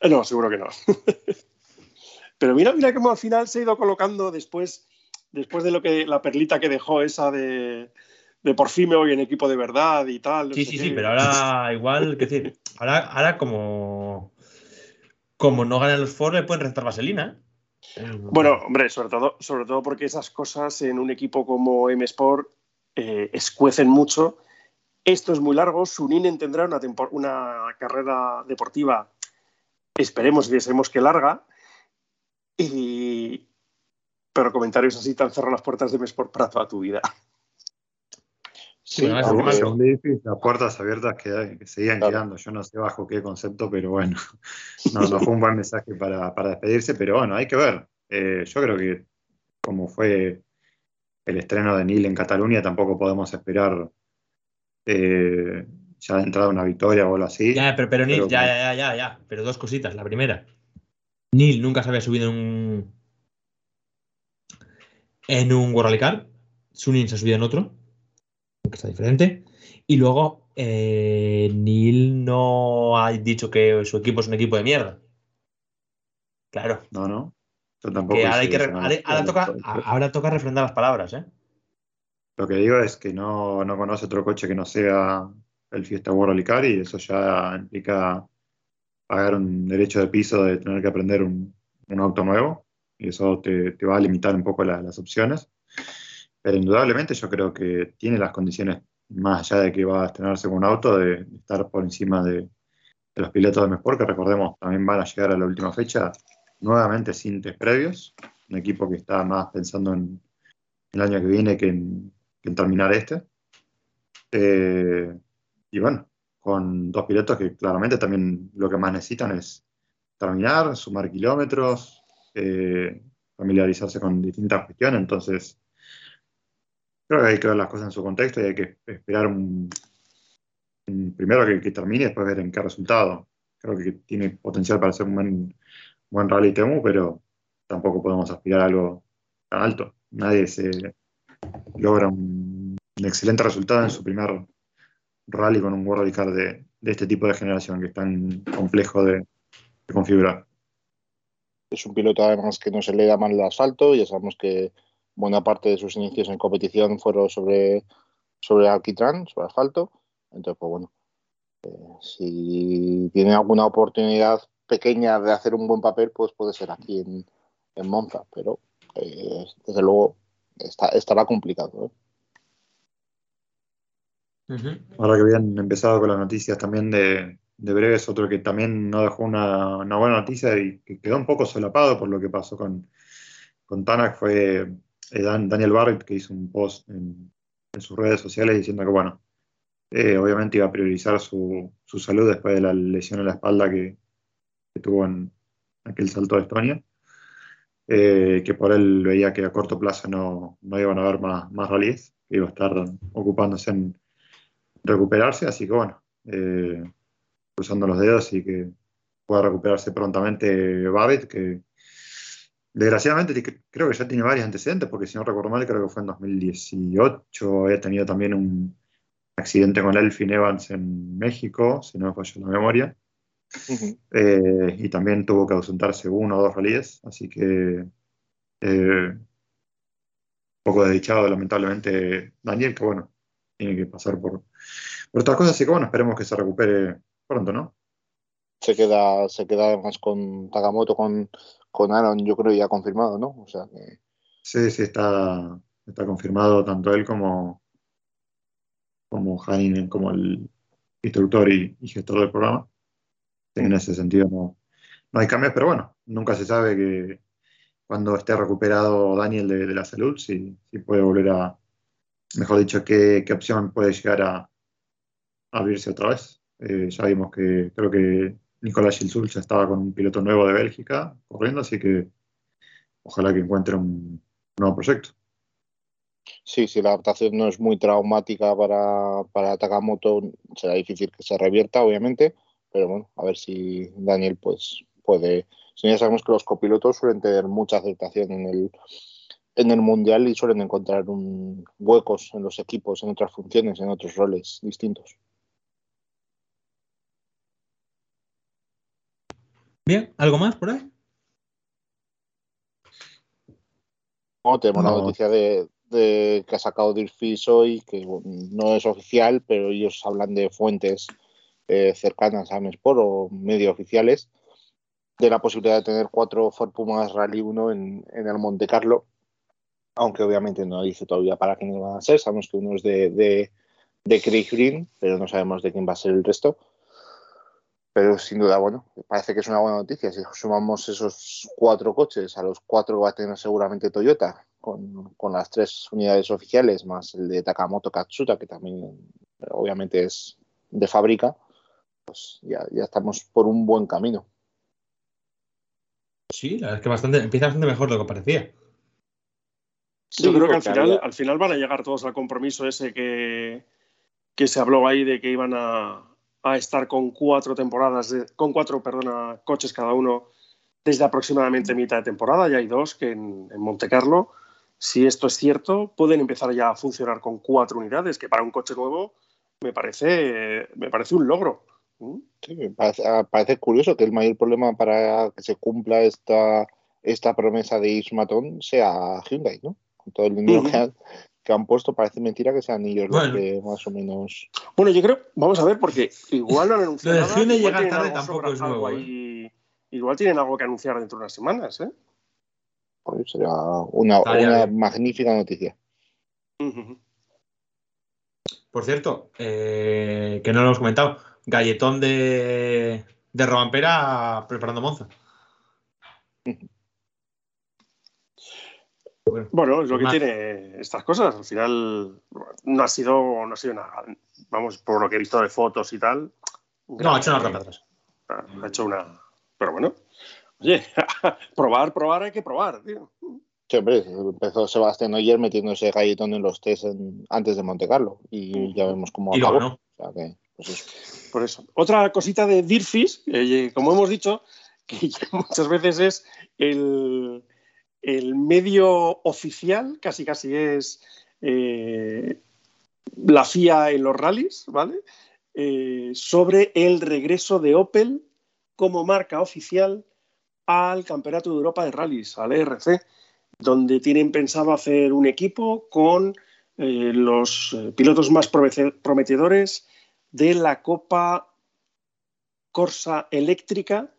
Eh, No, seguro que no. Pero mira, mira cómo al final se ha ido colocando después, después de lo que la perlita que dejó esa de, de por fin me voy en equipo de verdad y tal. no Sí, sí, qué. sí, pero ahora igual, qué decir, ahora, ahora como, como no ganan los foros, le pueden restar vaselina. Bueno, hombre, sobre todo, sobre todo porque esas cosas en un equipo como M Sport eh, escuecen mucho. Esto es muy largo. Suninen tendrá una, una carrera deportiva, esperemos y deseemos que larga. Y... Pero comentarios así tan cerrar las puertas de M Sport para toda tu vida. Sí, las puertas abiertas que, que seguían quedando. Yo no sé bajo qué concepto, pero bueno, no, fue un buen mensaje para, despedirse, pero bueno, hay que ver. Eh, yo creo que como fue el estreno de Neil en Cataluña, tampoco podemos esperar eh, ya de entrada una victoria o algo así. Ya, pero, pero Neil, ya, ya, ya, ya, pero dos cositas. La primera, Neil nunca se había subido en un en un World Cup. Sunin se ha subido en otro que está diferente. Y luego, eh, Neil no ha dicho que su equipo es un equipo de mierda. Claro. No, no. ahora, toca, refrendar las palabras, ¿eh? Lo que digo es que no, conoce otro coche que no sea el Fiesta World Rally y eso ya implica pagar un derecho de piso de tener que aprender un, auto nuevo y eso te, va a limitar un poco las opciones. Pero indudablemente yo creo que tiene las condiciones, más allá de que va a estrenarse con un auto, de, estar por encima de, los pilotos de Mesport, que recordemos también van a llegar a la última fecha nuevamente sin test previos. Un equipo que está más pensando en, el año que viene que en, terminar este. Eh, y bueno, con dos pilotos que claramente también lo que más necesitan es terminar, sumar kilómetros, eh, familiarizarse con distintas cuestiones. Entonces, Creo que hay que ver las cosas en su contexto y hay que esperar un, primero que, termine y después ver en qué resultado. Creo que tiene potencial para ser un buen, buen rally Temu, pero tampoco podemos aspirar a algo tan alto. Nadie se logra un, excelente resultado en su primer rally con un World Car de, de este tipo de generación que es tan complejo de, configurar. Es un piloto además que no se le da mal el asfalto, ya sabemos que buena parte de sus inicios en competición fueron sobre, sobre alquitrán, sobre asfalto. Entonces, pues bueno, eh, si tiene alguna oportunidad pequeña de hacer un buen papel, pues puede ser aquí en, Monza, pero eh, desde luego está, estará complicado. ¿eh? Ahora que habían empezado con las noticias también de, de Breves, otro que también no dejó una, buena noticia y que quedó un poco solapado por lo que pasó con, con Tanak fue eh, Daniel Barrett, que hizo un post en, sus redes sociales diciendo que, bueno, eh, obviamente iba a priorizar su, salud después de la lesión en la espalda que, tuvo en aquel salto de Estonia, eh, que por él veía que a corto plazo no, iban a haber más, más rallies, que iba a estar ocupándose en recuperarse, así que bueno, cruzando los dedos y que pueda recuperarse prontamente Barrett, que Desgraciadamente creo que ya tiene varios antecedentes, porque si no recuerdo mal, creo que fue en 2018, había tenido también un accidente con Elfin Evans en México, si no me falla la memoria. Eh, y también tuvo que ausentarse uno o dos rallies, así que eh, un poco desdichado lamentablemente Daniel, que bueno, tiene que pasar por, por estas cosas, así que bueno, esperemos que se recupere pronto, ¿no? Se queda, se queda además con Tagamoto con con Aaron, yo creo ya confirmado, ¿no? O sea. Sí, sí, está, está confirmado tanto él como, como Hanin, como el instructor y, gestor del programa. En ese sentido no, no hay cambios, pero bueno, nunca se sabe que cuando esté recuperado Daniel de, la salud, si, si, puede volver a, mejor dicho, qué, qué opción puede llegar a, abrirse otra vez. Eh, ya vimos que creo que Nicolás Gilsul ya estaba con un piloto nuevo de Bélgica corriendo, así que ojalá que encuentre un nuevo proyecto. Sí, si la adaptación no es muy traumática para, para Takamoto, será difícil que se revierta, obviamente, pero bueno, a ver si Daniel pues puede. Si ya sabemos que los copilotos suelen tener mucha aceptación en el, en el mundial y suelen encontrar un, huecos en los equipos, en otras funciones, en otros roles distintos. Bien, ¿algo más por ahí? tenemos la noticia de, que ha sacado Dirfis hoy, que no es oficial, pero ellos hablan de fuentes eh, cercanas a Mespor o medio oficiales, de la posibilidad de tener cuatro Ford Pumas Rally 1 en, en el Monte Carlo, aunque obviamente no dice todavía para quién van a ser, sabemos que uno es de, de, de Craig Green, pero no sabemos de quién va a ser el resto. Pero sin duda, bueno, parece que es una buena noticia. Si sumamos esos cuatro coches, a los cuatro va a tener seguramente Toyota, con, con las tres unidades oficiales, más el de Takamoto Katsuta, que también obviamente es de fábrica, pues ya, ya estamos por un buen camino. Sí, la verdad es que bastante, empieza bastante mejor de lo que parecía. Sí, Yo creo que al final, había- al final van a llegar todos al compromiso ese que, que se habló ahí de que iban a, a estar con cuatro temporadas, de- con cuatro, perdona, coches cada uno desde aproximadamente mitad de temporada. Ya hay dos que en, en Monte Carlo, si esto es cierto, pueden empezar ya a funcionar con cuatro unidades, que para un coche nuevo me parece, me parece un logro. ¿Mm? Sí, me parece, ah, parece curioso que el mayor problema para que se cumpla esta, esta promesa de Ismaton sea Hyundai, ¿no? Con todo el dinero que, han, que han puesto, parece mentira que sean ellos Bueno. los que más o menos. Bueno, yo creo, vamos a ver, porque igual no han anunciado Lo de nada, Hyundai igual llegar tienen tarde algo tampoco es nuevo, ahí- Igual tienen algo que anunciar dentro de unas semanas, ¿eh? pues, será una, magnífica noticia. Por cierto, eh, que no lo hemos comentado, galletón de, de Robampera preparando Monza. Bueno, Bueno, es lo que Más. tiene estas cosas. Al final no ha sido, no ha sido nada. Vamos, por lo que he visto de fotos y tal. no, ha hecho una atrás. Ha hecho una. Pero bueno. Oye, probar, probar, hay que probar, tío. Sí, hombre, empezó Sebastián Oyer metiéndose galletón en los test en- antes de Monte Carlo y ya vemos cómo acabó. ganó. O sea que, pues eso. Por eso. Otra cosita de Dirfis, eh, como hemos dicho, que muchas veces es el, el medio oficial, casi casi es eh, la FIA en los rallies, ¿vale? Eh, sobre el regreso de Opel como marca oficial al Campeonato de Europa de Rallys, al ERC, donde tienen pensado hacer un equipo con eh, los pilotos más promete- prometedores de la Copa Corsa Eléctrica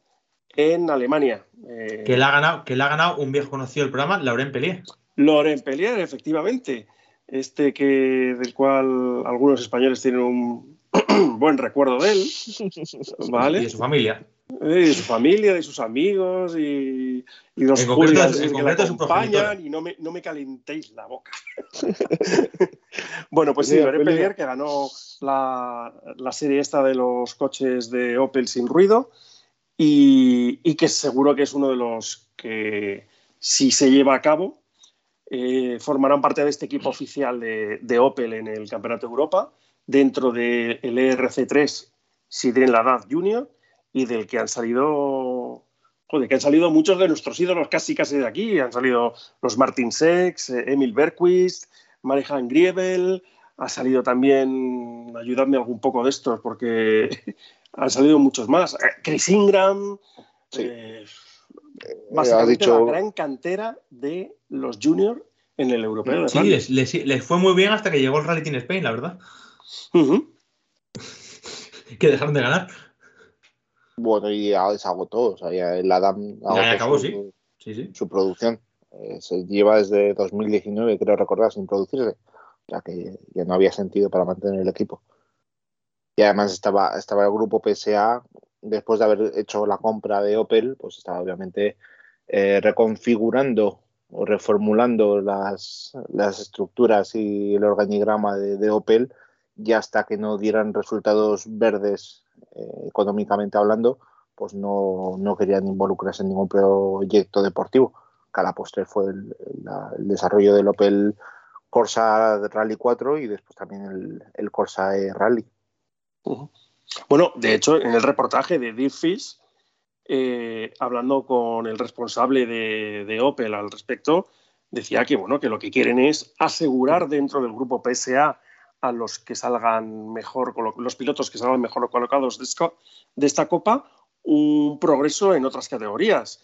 en Alemania. Eh, Que le ha ganado, que le ha ganado un viejo conocido del programa, Lauren Pellier. Laurent Pellier, efectivamente. Este que del cual algunos españoles tienen un buen recuerdo de él, Y ¿vale? de su familia. Eh, de su familia, de sus amigos y, y los en que su acompañan y no me, no me calentéis la boca. bueno, pues sí, Laurent. Pellier que ganó la, la serie esta de los coches de Opel sin ruido y, y que seguro que es uno de los que si se lleva a cabo eh, formarán parte de este equipo oficial de, de Opel en el Campeonato de Europa dentro del ERC3 Sidren Ladat Junior y del que han salido joder, que han salido muchos de nuestros ídolos casi casi de aquí. Han salido los Martin Sex eh, Emil Berquist Marijan Griebel. Ha salido también ayudadme algún poco de estos porque han salido muchos más Eh, Chris Ingram Sí. eh, Eh, básicamente dicho, la gran cantera de los juniors en el europeo Sí, rally. les, les- les fue muy bien hasta que llegó el Rally Team Spain, la verdad. Que dejaron de ganar. bueno, y ya se agotó. O sea, ya el Adam Ya, ya acabó, su, sí. Sí, sí. su producción. Eh, se lleva desde 2019, creo recordar, sin producirse. O sea que ya no había sentido para mantener el equipo. Y además estaba, estaba el grupo PSA, después de haber hecho la compra de Opel, pues estaba obviamente eh, reconfigurando o reformulando las, las estructuras y el organigrama de, Opel y hasta que no dieran resultados verdes eh, económicamente hablando, pues no, no querían involucrarse en ningún proyecto deportivo. Que postre fue el desarrollo del Opel Corsa Rally 4 y después también el, el Corsa E Rally. Bueno, de hecho, en el reportaje de Deep Fish, eh, hablando con el responsable de, de Opel al respecto, decía que bueno, que lo que quieren es asegurar dentro del grupo PSA a los que salgan mejor, los pilotos que salgan mejor colocados de esta, copa, un progreso en otras categorías,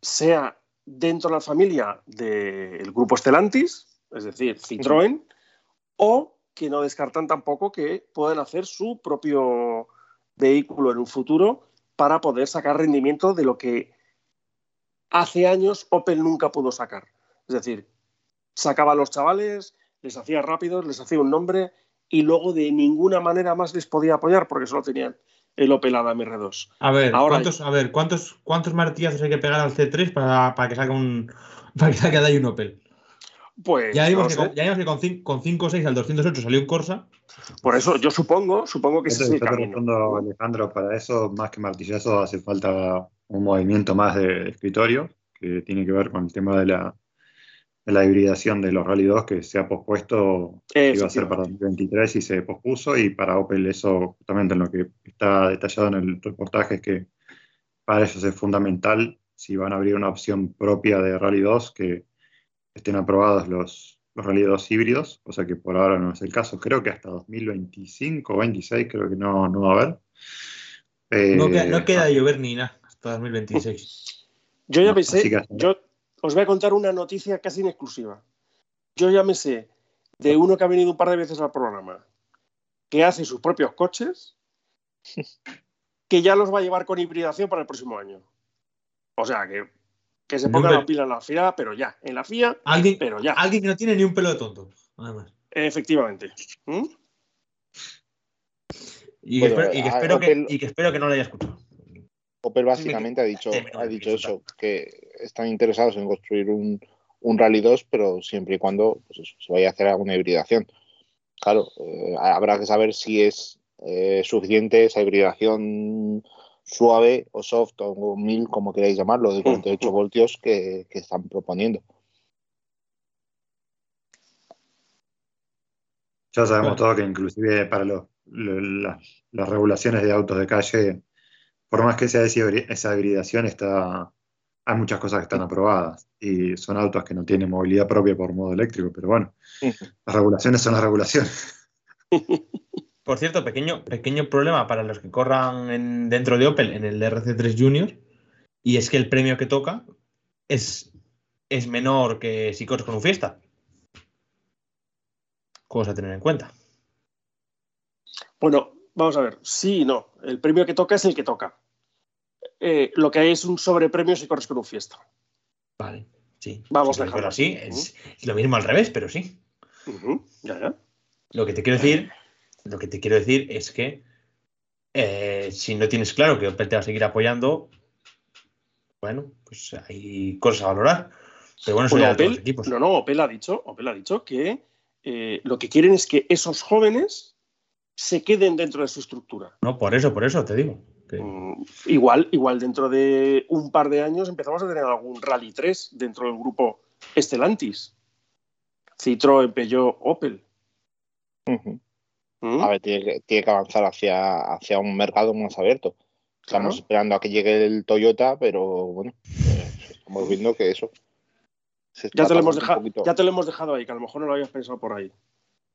sea dentro de la familia del grupo Stellantis, es decir, Citroën, o que no descartan tampoco que puedan hacer su propio vehículo en un futuro para poder sacar rendimiento de lo que hace años Opel nunca pudo sacar. Es decir, sacaba a los chavales, les hacía rápidos, les hacía un nombre y luego de ninguna manera más les podía apoyar porque solo tenían el Opel Adam R2. A ver, ¿cuántos, a ver ¿cuántos, ¿cuántos martillazos hay que pegar al C3 para, para que salga un para que salga de ahí un Opel? Pues. Ya vimos, que, con, ya vimos que con 5 o 6 al 208 salió un Corsa. Por eso yo supongo, supongo que ese es el camino. Alejandro, para eso, más que martillazo, hace falta un movimiento más de escritorio, que tiene que ver con el tema de la, de la hibridación de los Rally 2 que se ha pospuesto, iba a ser para 2023 y se pospuso, y para Opel eso justamente en lo que está detallado en el reportaje es que para eso es fundamental si van a abrir una opción propia de Rally 2 que estén aprobados los, los Rally 2 híbridos, o sea que por ahora no es el caso. Creo que hasta 2025 o 26 creo que no, no va a haber. no, no, queda de llover ni nada hasta 2026. Yo ya pensé, yo os voy a contar una noticia casi en exclusiva. Yo ya me sé de uno que ha venido un par de veces al programa, que hace sus propios coches, que ya los va a llevar con hibridación para el próximo año. O sea que, que se ponga la pila en la FIA, pero ya. En la FIA, ¿Alguien, pero ya. Alguien que no tiene ni un pelo de tonto, además. Efectivamente. ¿Mm? Y, que espero, y, que espero que, y que espero que no lo haya escuchado. Opel básicamente ha dicho, ha dicho eso, que están interesados en construir un, un Rally 2, pero siempre y cuando pues eso, se vaya a hacer alguna hibridación. Claro, eh, habrá que saber si es eh, suficiente esa hibridación suave o soft o mil, como queráis llamarlo, de 48 voltios que, que están proponiendo. Ya sabemos todo que inclusive para los, las, las regulaciones de autos de calle por más que sea esa hibridación, está, hay muchas cosas que están aprobadas y son autos que no tienen movilidad propia por modo eléctrico, pero bueno, las regulaciones son las regulaciones. Por cierto, pequeño, pequeño problema para los que corran dentro de Opel en el RC3 Junior, y es que el premio que toca es, es menor que si corres con un Fiesta. Cosa a tener en cuenta. Bueno, vamos a ver, sí y no. El premio que toca es el que toca. Eh, lo que hay es un sobrepremio si corres con un fiesta. Vale, sí. Vamos a dejarlo así. Es, lo mismo al revés, pero sí. Ya, ya. Lo que te quiero decir, lo que te quiero decir es que eh, si no tienes claro que Opel te va a seguir apoyando, bueno, pues hay cosas a valorar. Pero bueno, eso bueno, Opel, equipos. No, no, Opel ha dicho, Opel ha dicho que eh, lo que quieren es que esos jóvenes se queden dentro de su estructura. No, por eso, por eso te digo. Mm, igual, igual dentro de un par de años empezamos a tener algún Rally 3 dentro del grupo Estelantis. Citroën, Peugeot, Opel. ¿Mm? A ver, tiene que, avanzar hacia, hacia un mercado más abierto. Estamos esperando a que llegue el Toyota, pero bueno, eh, estamos viendo que eso. Ya te, lo hemos dejado, ya te lo hemos dejado ahí, que a lo mejor no lo habías pensado por ahí.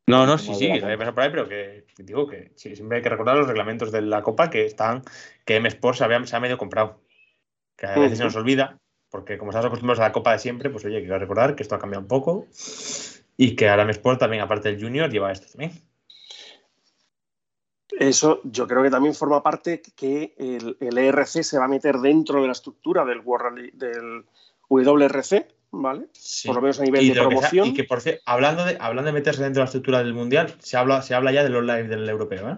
No, no, sí, sí, por ahí, pero que digo que siempre hay que recordar los reglamentos de la Copa que están, que M Sports se, había, se ha medio comprado. Que a veces se nos olvida, porque como estamos acostumbrados a la Copa de siempre, pues oye, que recordar que esto ha cambiado un poco y que ahora M Sport también, aparte del Junior, lleva esto también. Eso yo creo que también forma parte que el, el ERC se va a meter dentro de la estructura del, World, del WRC ¿vale? Por lo menos a nivel de promoción. y que, por cierto, hablando de, hablando de meterse dentro de la estructura del Mundial, se habla, se habla ya de los live del europeo, ¿eh?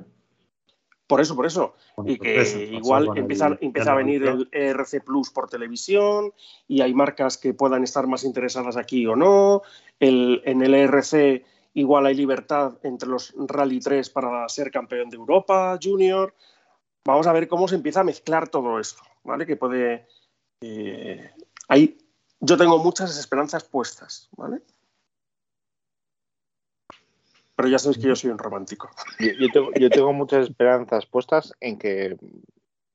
Por eso, por eso. y que igual empieza, empieza a venir el ERC Plus por televisión y hay marcas que puedan estar más interesadas aquí o no. El, en el ERC igual hay libertad entre los Rally 3 para ser campeón de Europa, Junior. Vamos a ver cómo se empieza a mezclar todo esto, ¿vale? Que puede... Eh, hay yo tengo muchas esperanzas puestas, ¿vale? Pero ya sabéis que yo soy un romántico. Yo, tengo, muchas esperanzas puestas en que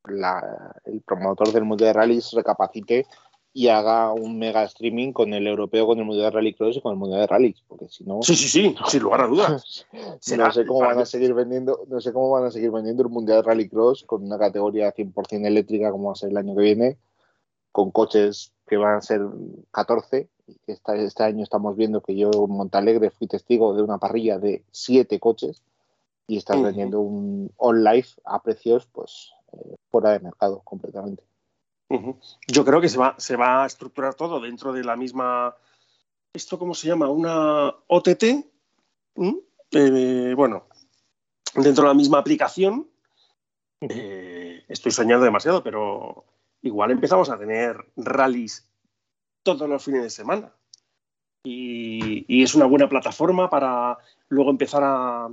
el promotor del Mundial de Rallys recapacite y haga un mega streaming con el europeo, con el Mundial de Rally Cross y con el Mundial de Rallys, porque si no... Sí, sí, sí, sin lugar a dudas. no sé cómo van a seguir vendiendo, no sé cómo van a seguir vendiendo el Mundial de Rally Cross con una categoría 100% eléctrica como va a ser el año que viene, con coches que van a ser 14. Este, este año estamos viendo que yo en Montalegre fui testigo de una parrilla de 7 coches y estás vendiendo un on life a precios pues eh, fuera de mercado completamente. Yo creo que se va, se va a estructurar todo dentro de la misma. ¿Esto cómo se llama? ¿Una OTT? Eh, bueno, dentro de la misma aplicación. Eh, estoy soñando demasiado, pero igual empezamos a tener rallies todos los fines de semana. Y, es una buena plataforma para luego empezar a,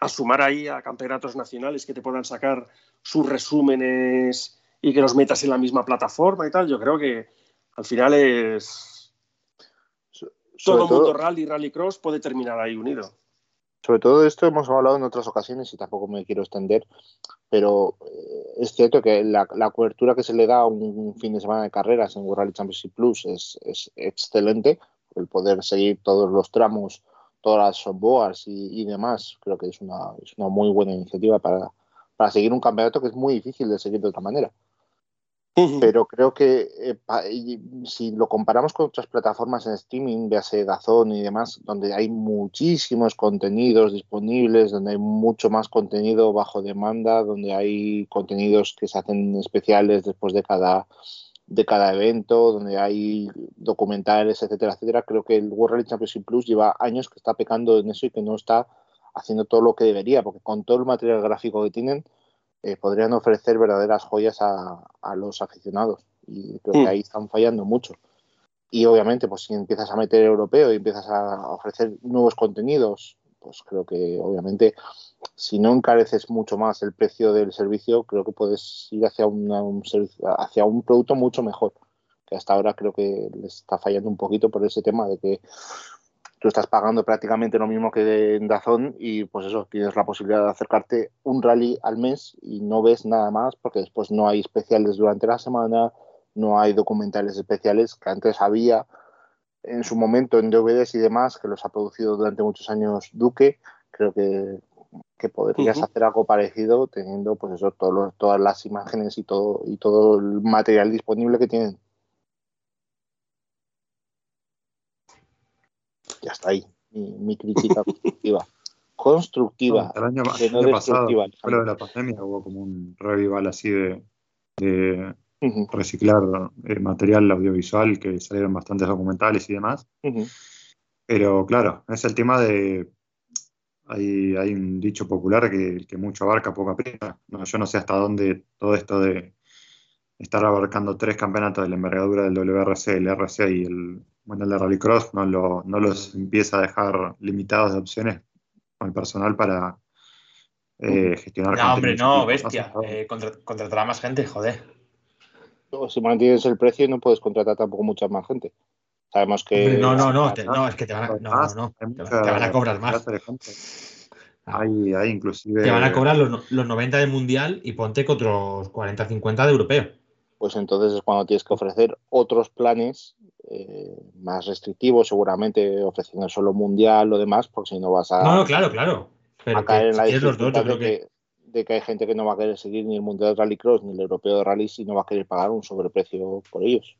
a, sumar ahí a campeonatos nacionales que te puedan sacar sus resúmenes y que los metas en la misma plataforma y tal. Yo creo que al final es. todo el mundo rally, rallycross puede terminar ahí unido. Sobre todo esto hemos hablado en otras ocasiones y tampoco me quiero extender, pero eh, es cierto que la, cobertura que se le da a un, fin de semana de carreras en World Rally Championship Plus es, es excelente. El poder seguir todos los tramos, todas las softboards y, y demás, creo que es una, es una muy buena iniciativa para, para seguir un campeonato que es muy difícil de seguir de otra manera. Pero creo que eh, si lo comparamos con otras plataformas en streaming, véase Dazón y demás, donde hay muchísimos contenidos disponibles, donde hay mucho más contenido bajo demanda, donde hay contenidos que se hacen especiales después de cada de cada evento, donde hay documentales, etcétera, etcétera. Creo que el World Rally Championship Plus lleva años que está pecando en eso y que no está haciendo todo lo que debería, porque con todo el material gráfico que tienen, eh, podrían ofrecer verdaderas joyas a, los aficionados. Y creo que mm. ahí están fallando mucho. Y obviamente, pues si empiezas a meter europeo y empiezas a ofrecer nuevos contenidos, pues creo que obviamente si no encareces mucho más el precio del servicio, creo que puedes ir hacia, un, hacia un producto mucho mejor. Que hasta ahora creo que les está fallando un poquito por ese tema de que tú estás pagando prácticamente lo mismo que en Dazón y pues eso, tienes la posibilidad de acercarte un rally al mes y no ves nada más porque después no hay especiales durante la semana, no hay documentales especiales que antes había en su momento en DVDs y demás, que los ha producido durante muchos años Duque. Creo que, que podrías hacer algo parecido teniendo pues eso, todas las imágenes y todo, y todo el material disponible que tienen. Ya está ahí, mi, crítica constructiva. constructiva. el año, pasado, de la pandemia, hubo como un revival así de, reciclar eh, material audiovisual, que salieron bastantes documentales y demás. Pero claro, es el tema de. Hay, hay un dicho popular que, que mucho abarca, poco aprieta. yo no sé hasta dónde todo esto de estar abarcando tres campeonatos de la envergadura del WRC, el RC y el bueno, el de Rallycross no, lo, no los empieza a dejar limitados de opciones con el personal para eh, gestionar. No, hombre, no, bestia. Eh, contratará más gente, joder. Si mantienes el precio no puedes contratar tampoco mucha más gente. Sabemos que. no, no, no, no, es que te van a, no, no, te, van a cobrar más. Hay, hay inclusive. Te van a cobrar los, los 90 de mundial y ponte con otros 40-50 de europeo. Pues entonces es cuando tienes que ofrecer otros planes eh, más restrictivo, seguramente ofreciendo solo mundial o demás, porque si no vas a, no, claro, claro. a caer en la dificultad de, que... de, que, hay gente que no va a querer seguir ni el mundial de rallycross ni el europeo de rally y no va a querer pagar un sobreprecio por ellos.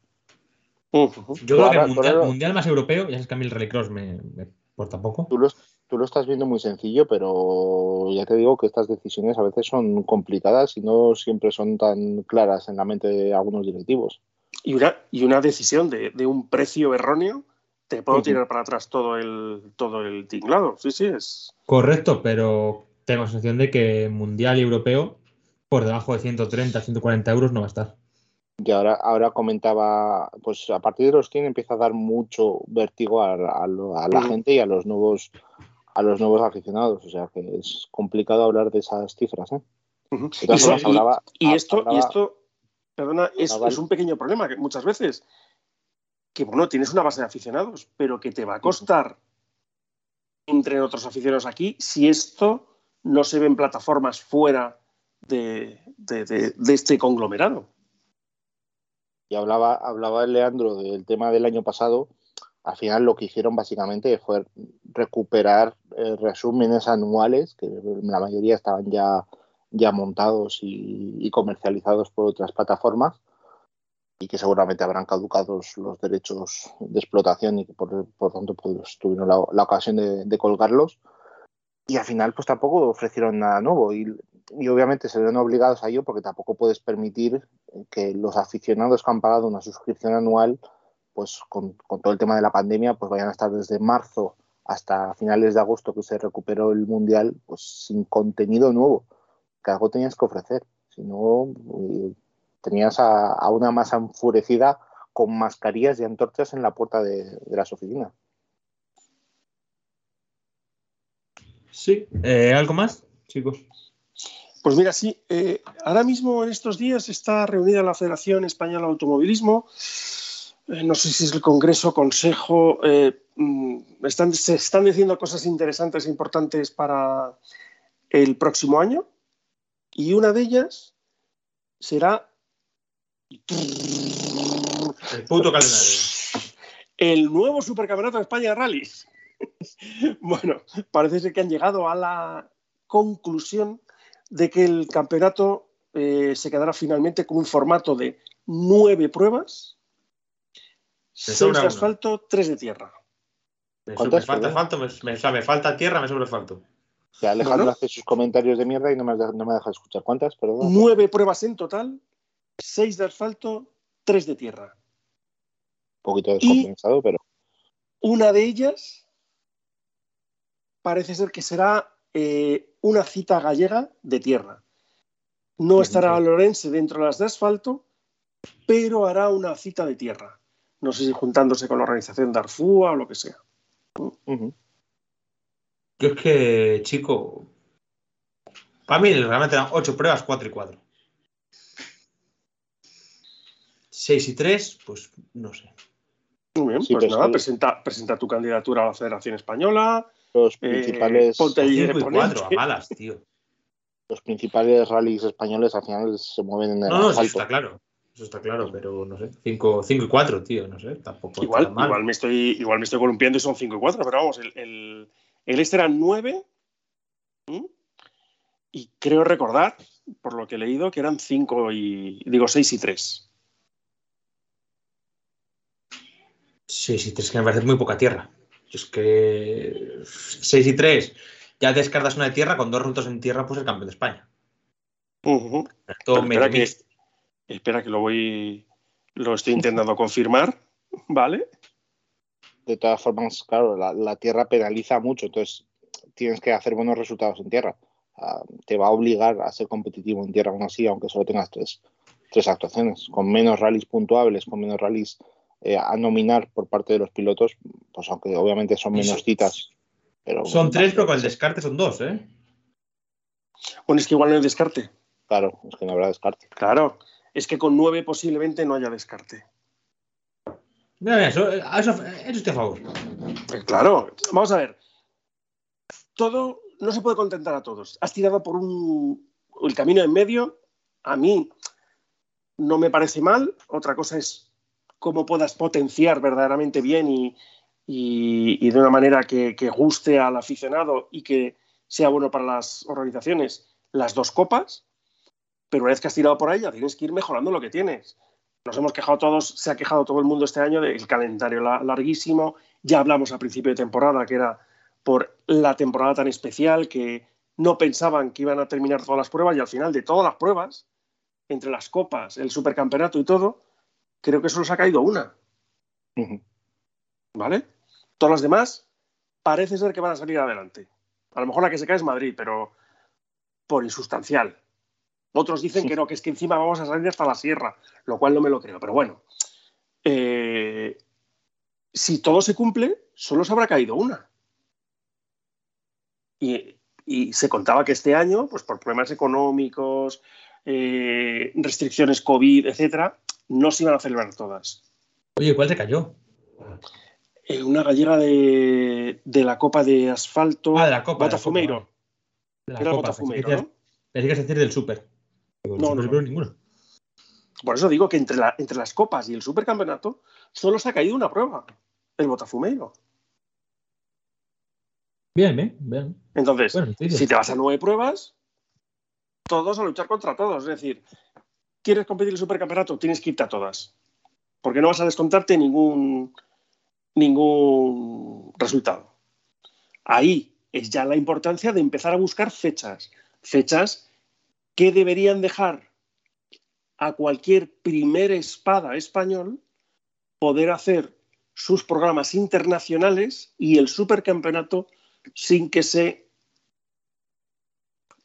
Yo creo que el mundial, más europeo, ya es que a mí el rallycross me, me importa poco. Tú lo, tú lo estás viendo muy sencillo, pero ya te digo que estas decisiones a veces son complicadas y no siempre son tan claras en la mente de algunos directivos y una, y una decisión de, un precio erróneo te puedo tirar para atrás todo el, todo el tinglado. Sí, sí, es. Correcto, pero tengo la sensación de que mundial y europeo por debajo de 130, 140 euros no va a estar. Y ahora, ahora comentaba, pues a partir de los 100 empieza a dar mucho vértigo a, la gente y a los nuevos a los nuevos aficionados. O sea que es complicado hablar de esas cifras. ¿eh? y, esto, y esto perdona, es, un pequeño problema que muchas veces, que bueno, tienes una base de aficionados, pero que te va a costar entre otros aficionados aquí si esto no se ve en plataformas fuera de, este conglomerado. Y hablaba, hablaba Leandro del tema del año pasado. Al final lo que hicieron básicamente fue recuperar eh, resúmenes anuales, que la mayoría estaban ya ya montados y, comercializados por otras plataformas y que seguramente habrán caducado los derechos de explotación y que por, por tanto pues, tuvieron la, ocasión de, colgarlos. Y al final pues tampoco ofrecieron nada nuevo. Y y obviamente se ven obligados a ello porque tampoco puedes permitir que los aficionados que han pagado una suscripción anual, pues con, con todo el tema de la pandemia, pues vayan a estar desde marzo hasta finales de agosto que se recuperó el Mundial, pues sin contenido nuevo, que algo tenías que ofrecer. Si no, eh, tenías a, a, una masa enfurecida con mascarillas y antorchas en la puerta de, de las oficinas. Sí, eh, ¿algo más, chicos? Pues mira, sí, eh, ahora mismo en estos días está reunida la Federación Española de Automovilismo. Eh, no sé si es el Congreso, Consejo. Eh, están, se están diciendo cosas interesantes e importantes para el próximo año. Y una de ellas será. El puto calendario. El nuevo Supercampeonato de España de Rallys. bueno, parece ser que han llegado a la conclusión de que el campeonato eh, se quedará finalmente con un formato de nueve pruebas, seis de asfalto, una. tres de tierra. Me, falta asfalto, me, me, falta tierra, me sobra asfalto. Ya Alejandro bueno. hace sus comentarios de mierda y no me, no me deja escuchar. ¿Cuántas? Perdón. Nueve pruebas en total, seis de asfalto, tres de tierra. Un poquito descompensado, y pero. Una de ellas parece ser que será eh, una cita gallega de tierra. No estará Lorense dentro de las de asfalto, pero hará una cita de tierra. No sé si juntándose con la organización de Arfúa o lo que sea. Uh -huh. Yo es que, chico, para mí realmente eran 8 pruebas, 4 y 4. 6 y 3, pues no sé. Muy bien, sí, pues nada, que... presenta, presenta tu candidatura a la Federación Española, los principales. Eh, ponte ahí de cuatro, a malas, tío. Los principales rallies españoles al final se mueven en el No, no, asfalto. eso está claro. Eso está claro, pero no sé. 5 y 4, tío, no sé. Tampoco. Igual, igual, me estoy, igual me estoy columpiando y son 5 y 4, pero vamos, el, el, el este era 9. Y creo recordar, por lo que he leído, que eran 5 y. digo, 6 y 3. 6 y 3, que me parece muy poca tierra. Es que 6 y 3, ya descartas una de tierra, con dos rutas en tierra, pues el campeón de España. Uh -huh. Todo espera, que, espera que lo voy. Lo estoy intentando confirmar, ¿vale? De todas formas, claro, la, la, tierra penaliza mucho, entonces tienes que hacer buenos resultados en tierra. Uh, te va a obligar a ser competitivo en tierra aún así, aunque solo tengas tres, tres actuaciones. Con menos rallies puntuables, con menos rallies eh, a nominar por parte de los pilotos, pues aunque obviamente son menos citas. Pero son tres, pero con el descarte son dos, ¿eh? Bueno, es que igual no hay descarte. Claro, es que no habrá descarte. Claro, es que con nueve posiblemente no haya descarte. Mira, eso, eso, eso estoy a favor. Eh, claro, vamos a ver. Todo no se puede contentar a todos. Has tirado por un el camino en medio. A mí no me parece mal. Otra cosa es cómo puedas potenciar verdaderamente bien y, y, y de una manera que, que, guste al aficionado y que sea bueno para las organizaciones las dos copas, pero una vez que has tirado por ya tienes que ir mejorando lo que tienes. Nos hemos quejado todos, se ha quejado todo el mundo este año del calendario larguísimo, ya hablamos a principio de temporada que era por la temporada tan especial que no pensaban que iban a terminar todas las pruebas y al final de todas las pruebas, entre las copas, el supercampeonato y todo, creo que solo se ha caído una. Uh -huh. ¿Vale? Todas las demás parece ser que van a salir adelante. A lo mejor la que se cae es Madrid, pero por insustancial. Otros dicen sí. que no, que es que encima vamos a salir hasta la sierra, lo cual no me lo creo. Pero bueno, eh, si todo se cumple, solo se habrá caído una. Y, y se contaba que este año, pues por problemas económicos, eh, restricciones COVID, etcétera, no se iban a celebrar todas. Oye, ¿cuál se cayó? Eh, una gallega de, de, la Copa de Asfalto. Ah, de la Copa. Botafumeiro. De la Copa. Botafumeiro, ¿no? Decir del Super. No, no, no. ninguno. Por eso digo que entre, la, entre las copas y el supercampeonato solo se ha caído una prueba, el Botafumeiro. Bien, bien, bien. Entonces, bueno, si te vas a nueve pruebas, todos a luchar contra todos. Es decir, quieres competir el supercampeonato, tienes que irte a todas. Porque no vas a descontarte ningún, ningún resultado. Ahí es ya la importancia de empezar a buscar fechas. Fechas que deberían dejar a cualquier primer espada español poder hacer sus programas internacionales y el supercampeonato sin que se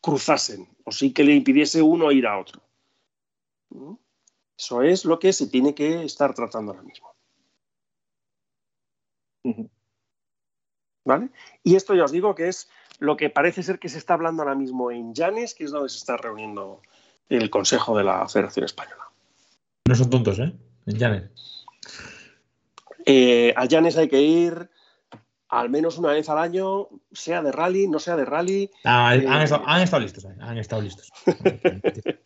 cruzasen o sin que le impidiese uno ir a otro. Eso es lo que se tiene que estar tratando ahora mismo. ¿Vale? Y esto ya os digo que es lo que parece ser que se está hablando ahora mismo en Llanes, que es donde se está reuniendo el Consejo de la Federación Española. No son tontos, ¿eh? En Llanes. Eh, a Llanes hay que ir al menos una vez al año, sea de rally, no sea de rally. Ah, eh, han, estado, han, estado, listos, eh, han estado listos.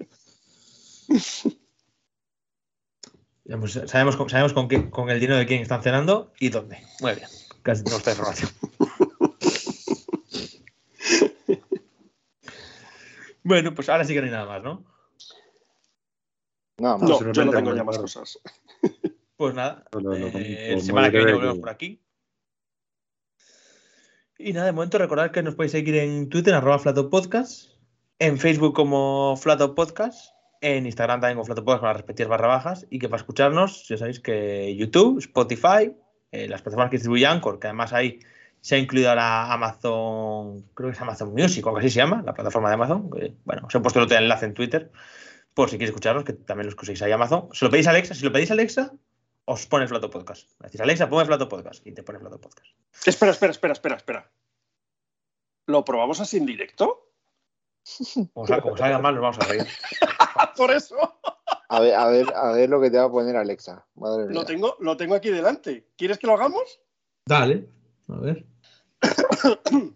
Pues, sabemos, sabemos con, qué, con el dinero de quién están cenando y dónde. Muy bien, casi tenemos esta información. Bueno, pues ahora sí que no hay nada más, ¿no? No, no yo no tengo ya más cosas. Pues nada, eh, semana que viene volvemos por aquí. Y nada, de momento recordad que nos podéis seguir en Twitter, arroba Podcast, en Facebook como Flato Podcast, en Instagram también como Flato Podcast con las respectivas barra bajas, y que para escucharnos, ya sabéis que YouTube, Spotify, eh, las plataformas que distribuye Anchor, que además ahí se ha incluido la Amazon, creo que es Amazon Music o algo así se llama, la plataforma de Amazon. bueno, os he puesto el otro enlace en Twitter, por si queréis escucharnos, que también los uséis ahí Amazon. Si lo pedís a Alexa, si lo pedís a Alexa, os pone Flato Podcast. Decís, Alexa, ponme Flato Podcast y te pone Flato Podcast. Espera, espera, espera, espera, espera. ¿Lo probamos así en directo? Como, como salga mal, nos vamos a reír. Por eso. A ver, a ver, a ver lo que te va a poner Alexa. Madre lo, tengo, lo tengo aquí delante. ¿Quieres que lo hagamos? Dale. A ver.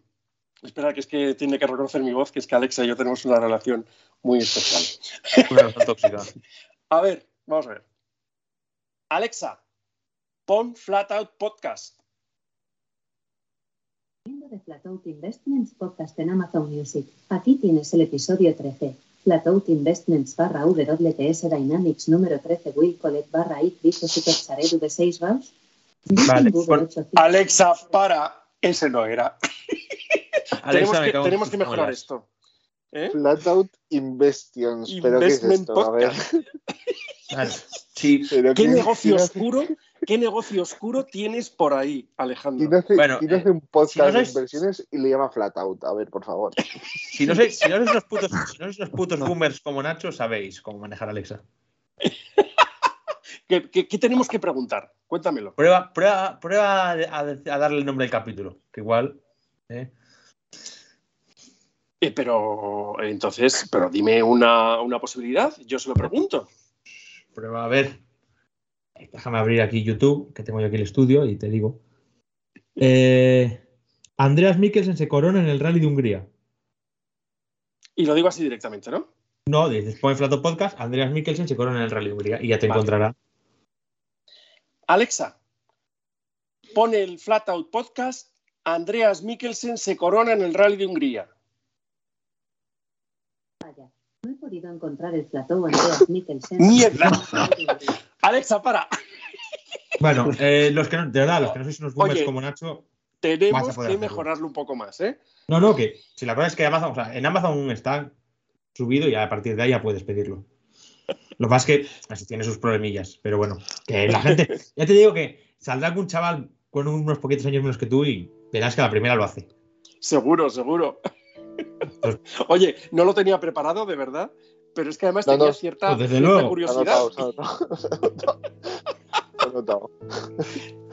Espera, que es que tiene que reconocer mi voz, que es que Alexa y yo tenemos una relación muy especial. Una relación tóxica. A ver, vamos a ver. Alexa, pon Flatout Podcast. de Flatout Investments Podcast en Amazon Music. Aquí tienes el episodio 13. Flatout Investments barra WTS Dynamics número 13 Will Collect barra IT Viso Super Saredu de 6 Vals. Vale, Alexa, para. Ese no era. Alexa, tenemos que, tenemos que mejorar esto. ¿Eh? Flatout Investions. ¿Pero qué es esto? A ver. Sí. ¿Qué negocio oscuro? ¿Qué negocio oscuro tienes por ahí, Alejandro? ¿Quién hace, bueno, ¿quién hace un podcast de inversiones y le llama Flatout? A ver, por favor. Si no sois, si no los putos, si no los putos boomers como Nacho, sabéis cómo manejar Alexa. ¿Qué, ¿Qué, tenemos que preguntar? Cuéntamelo. Prueba, prueba, prueba a, darle el nombre del capítulo, que igual. ¿eh? Eh, pero entonces, pero dime una, una posibilidad, yo se lo pregunto prueba a ver. Déjame abrir aquí YouTube, que tengo yo aquí el estudio y te digo. Eh, Andreas Mikkelsen se corona en el Rally de Hungría. Y lo digo así directamente, ¿no? No, dices, pone Flato Podcast, Andreas Mikkelsen se corona en el Rally de Hungría y ya te encontrará. Alexa, pone el Flatout Podcast, Andreas Mikkelsen se corona en el Rally de Hungría. No he podido encontrar el plató Andreas Mikkelsen. ¡Mierda! Alexa, para. Bueno, eh, los que no, de verdad, los que no sois unos boomers como Nacho. Tenemos que mejorarlo un poco más, ¿eh? No, no, que si la cosa es que Amazon, o sea, en Amazon está subido y a partir de ahí ya puedes pedirlo. Lo que pasa es que así tiene sus problemillas, pero bueno, que la gente, ya te digo que saldrá algún chaval con unos poquitos años menos que tú y verás que la primera lo hace. Seguro, seguro. Oye, no lo tenía preparado, de verdad, pero es que además tenía cierta, pues curiosidad.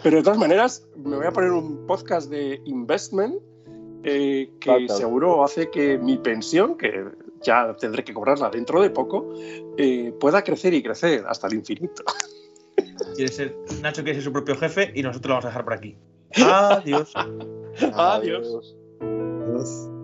pero de todas maneras, me voy a poner un podcast de investment eh, que seguro hace que mi pensión, que ya tendré que cobrarla dentro de poco, eh, pueda crecer y crecer hasta el infinito. Quiere ser, Nacho quiere ser su propio jefe y nosotros lo vamos a dejar por aquí. Adiós. Adiós. Adiós.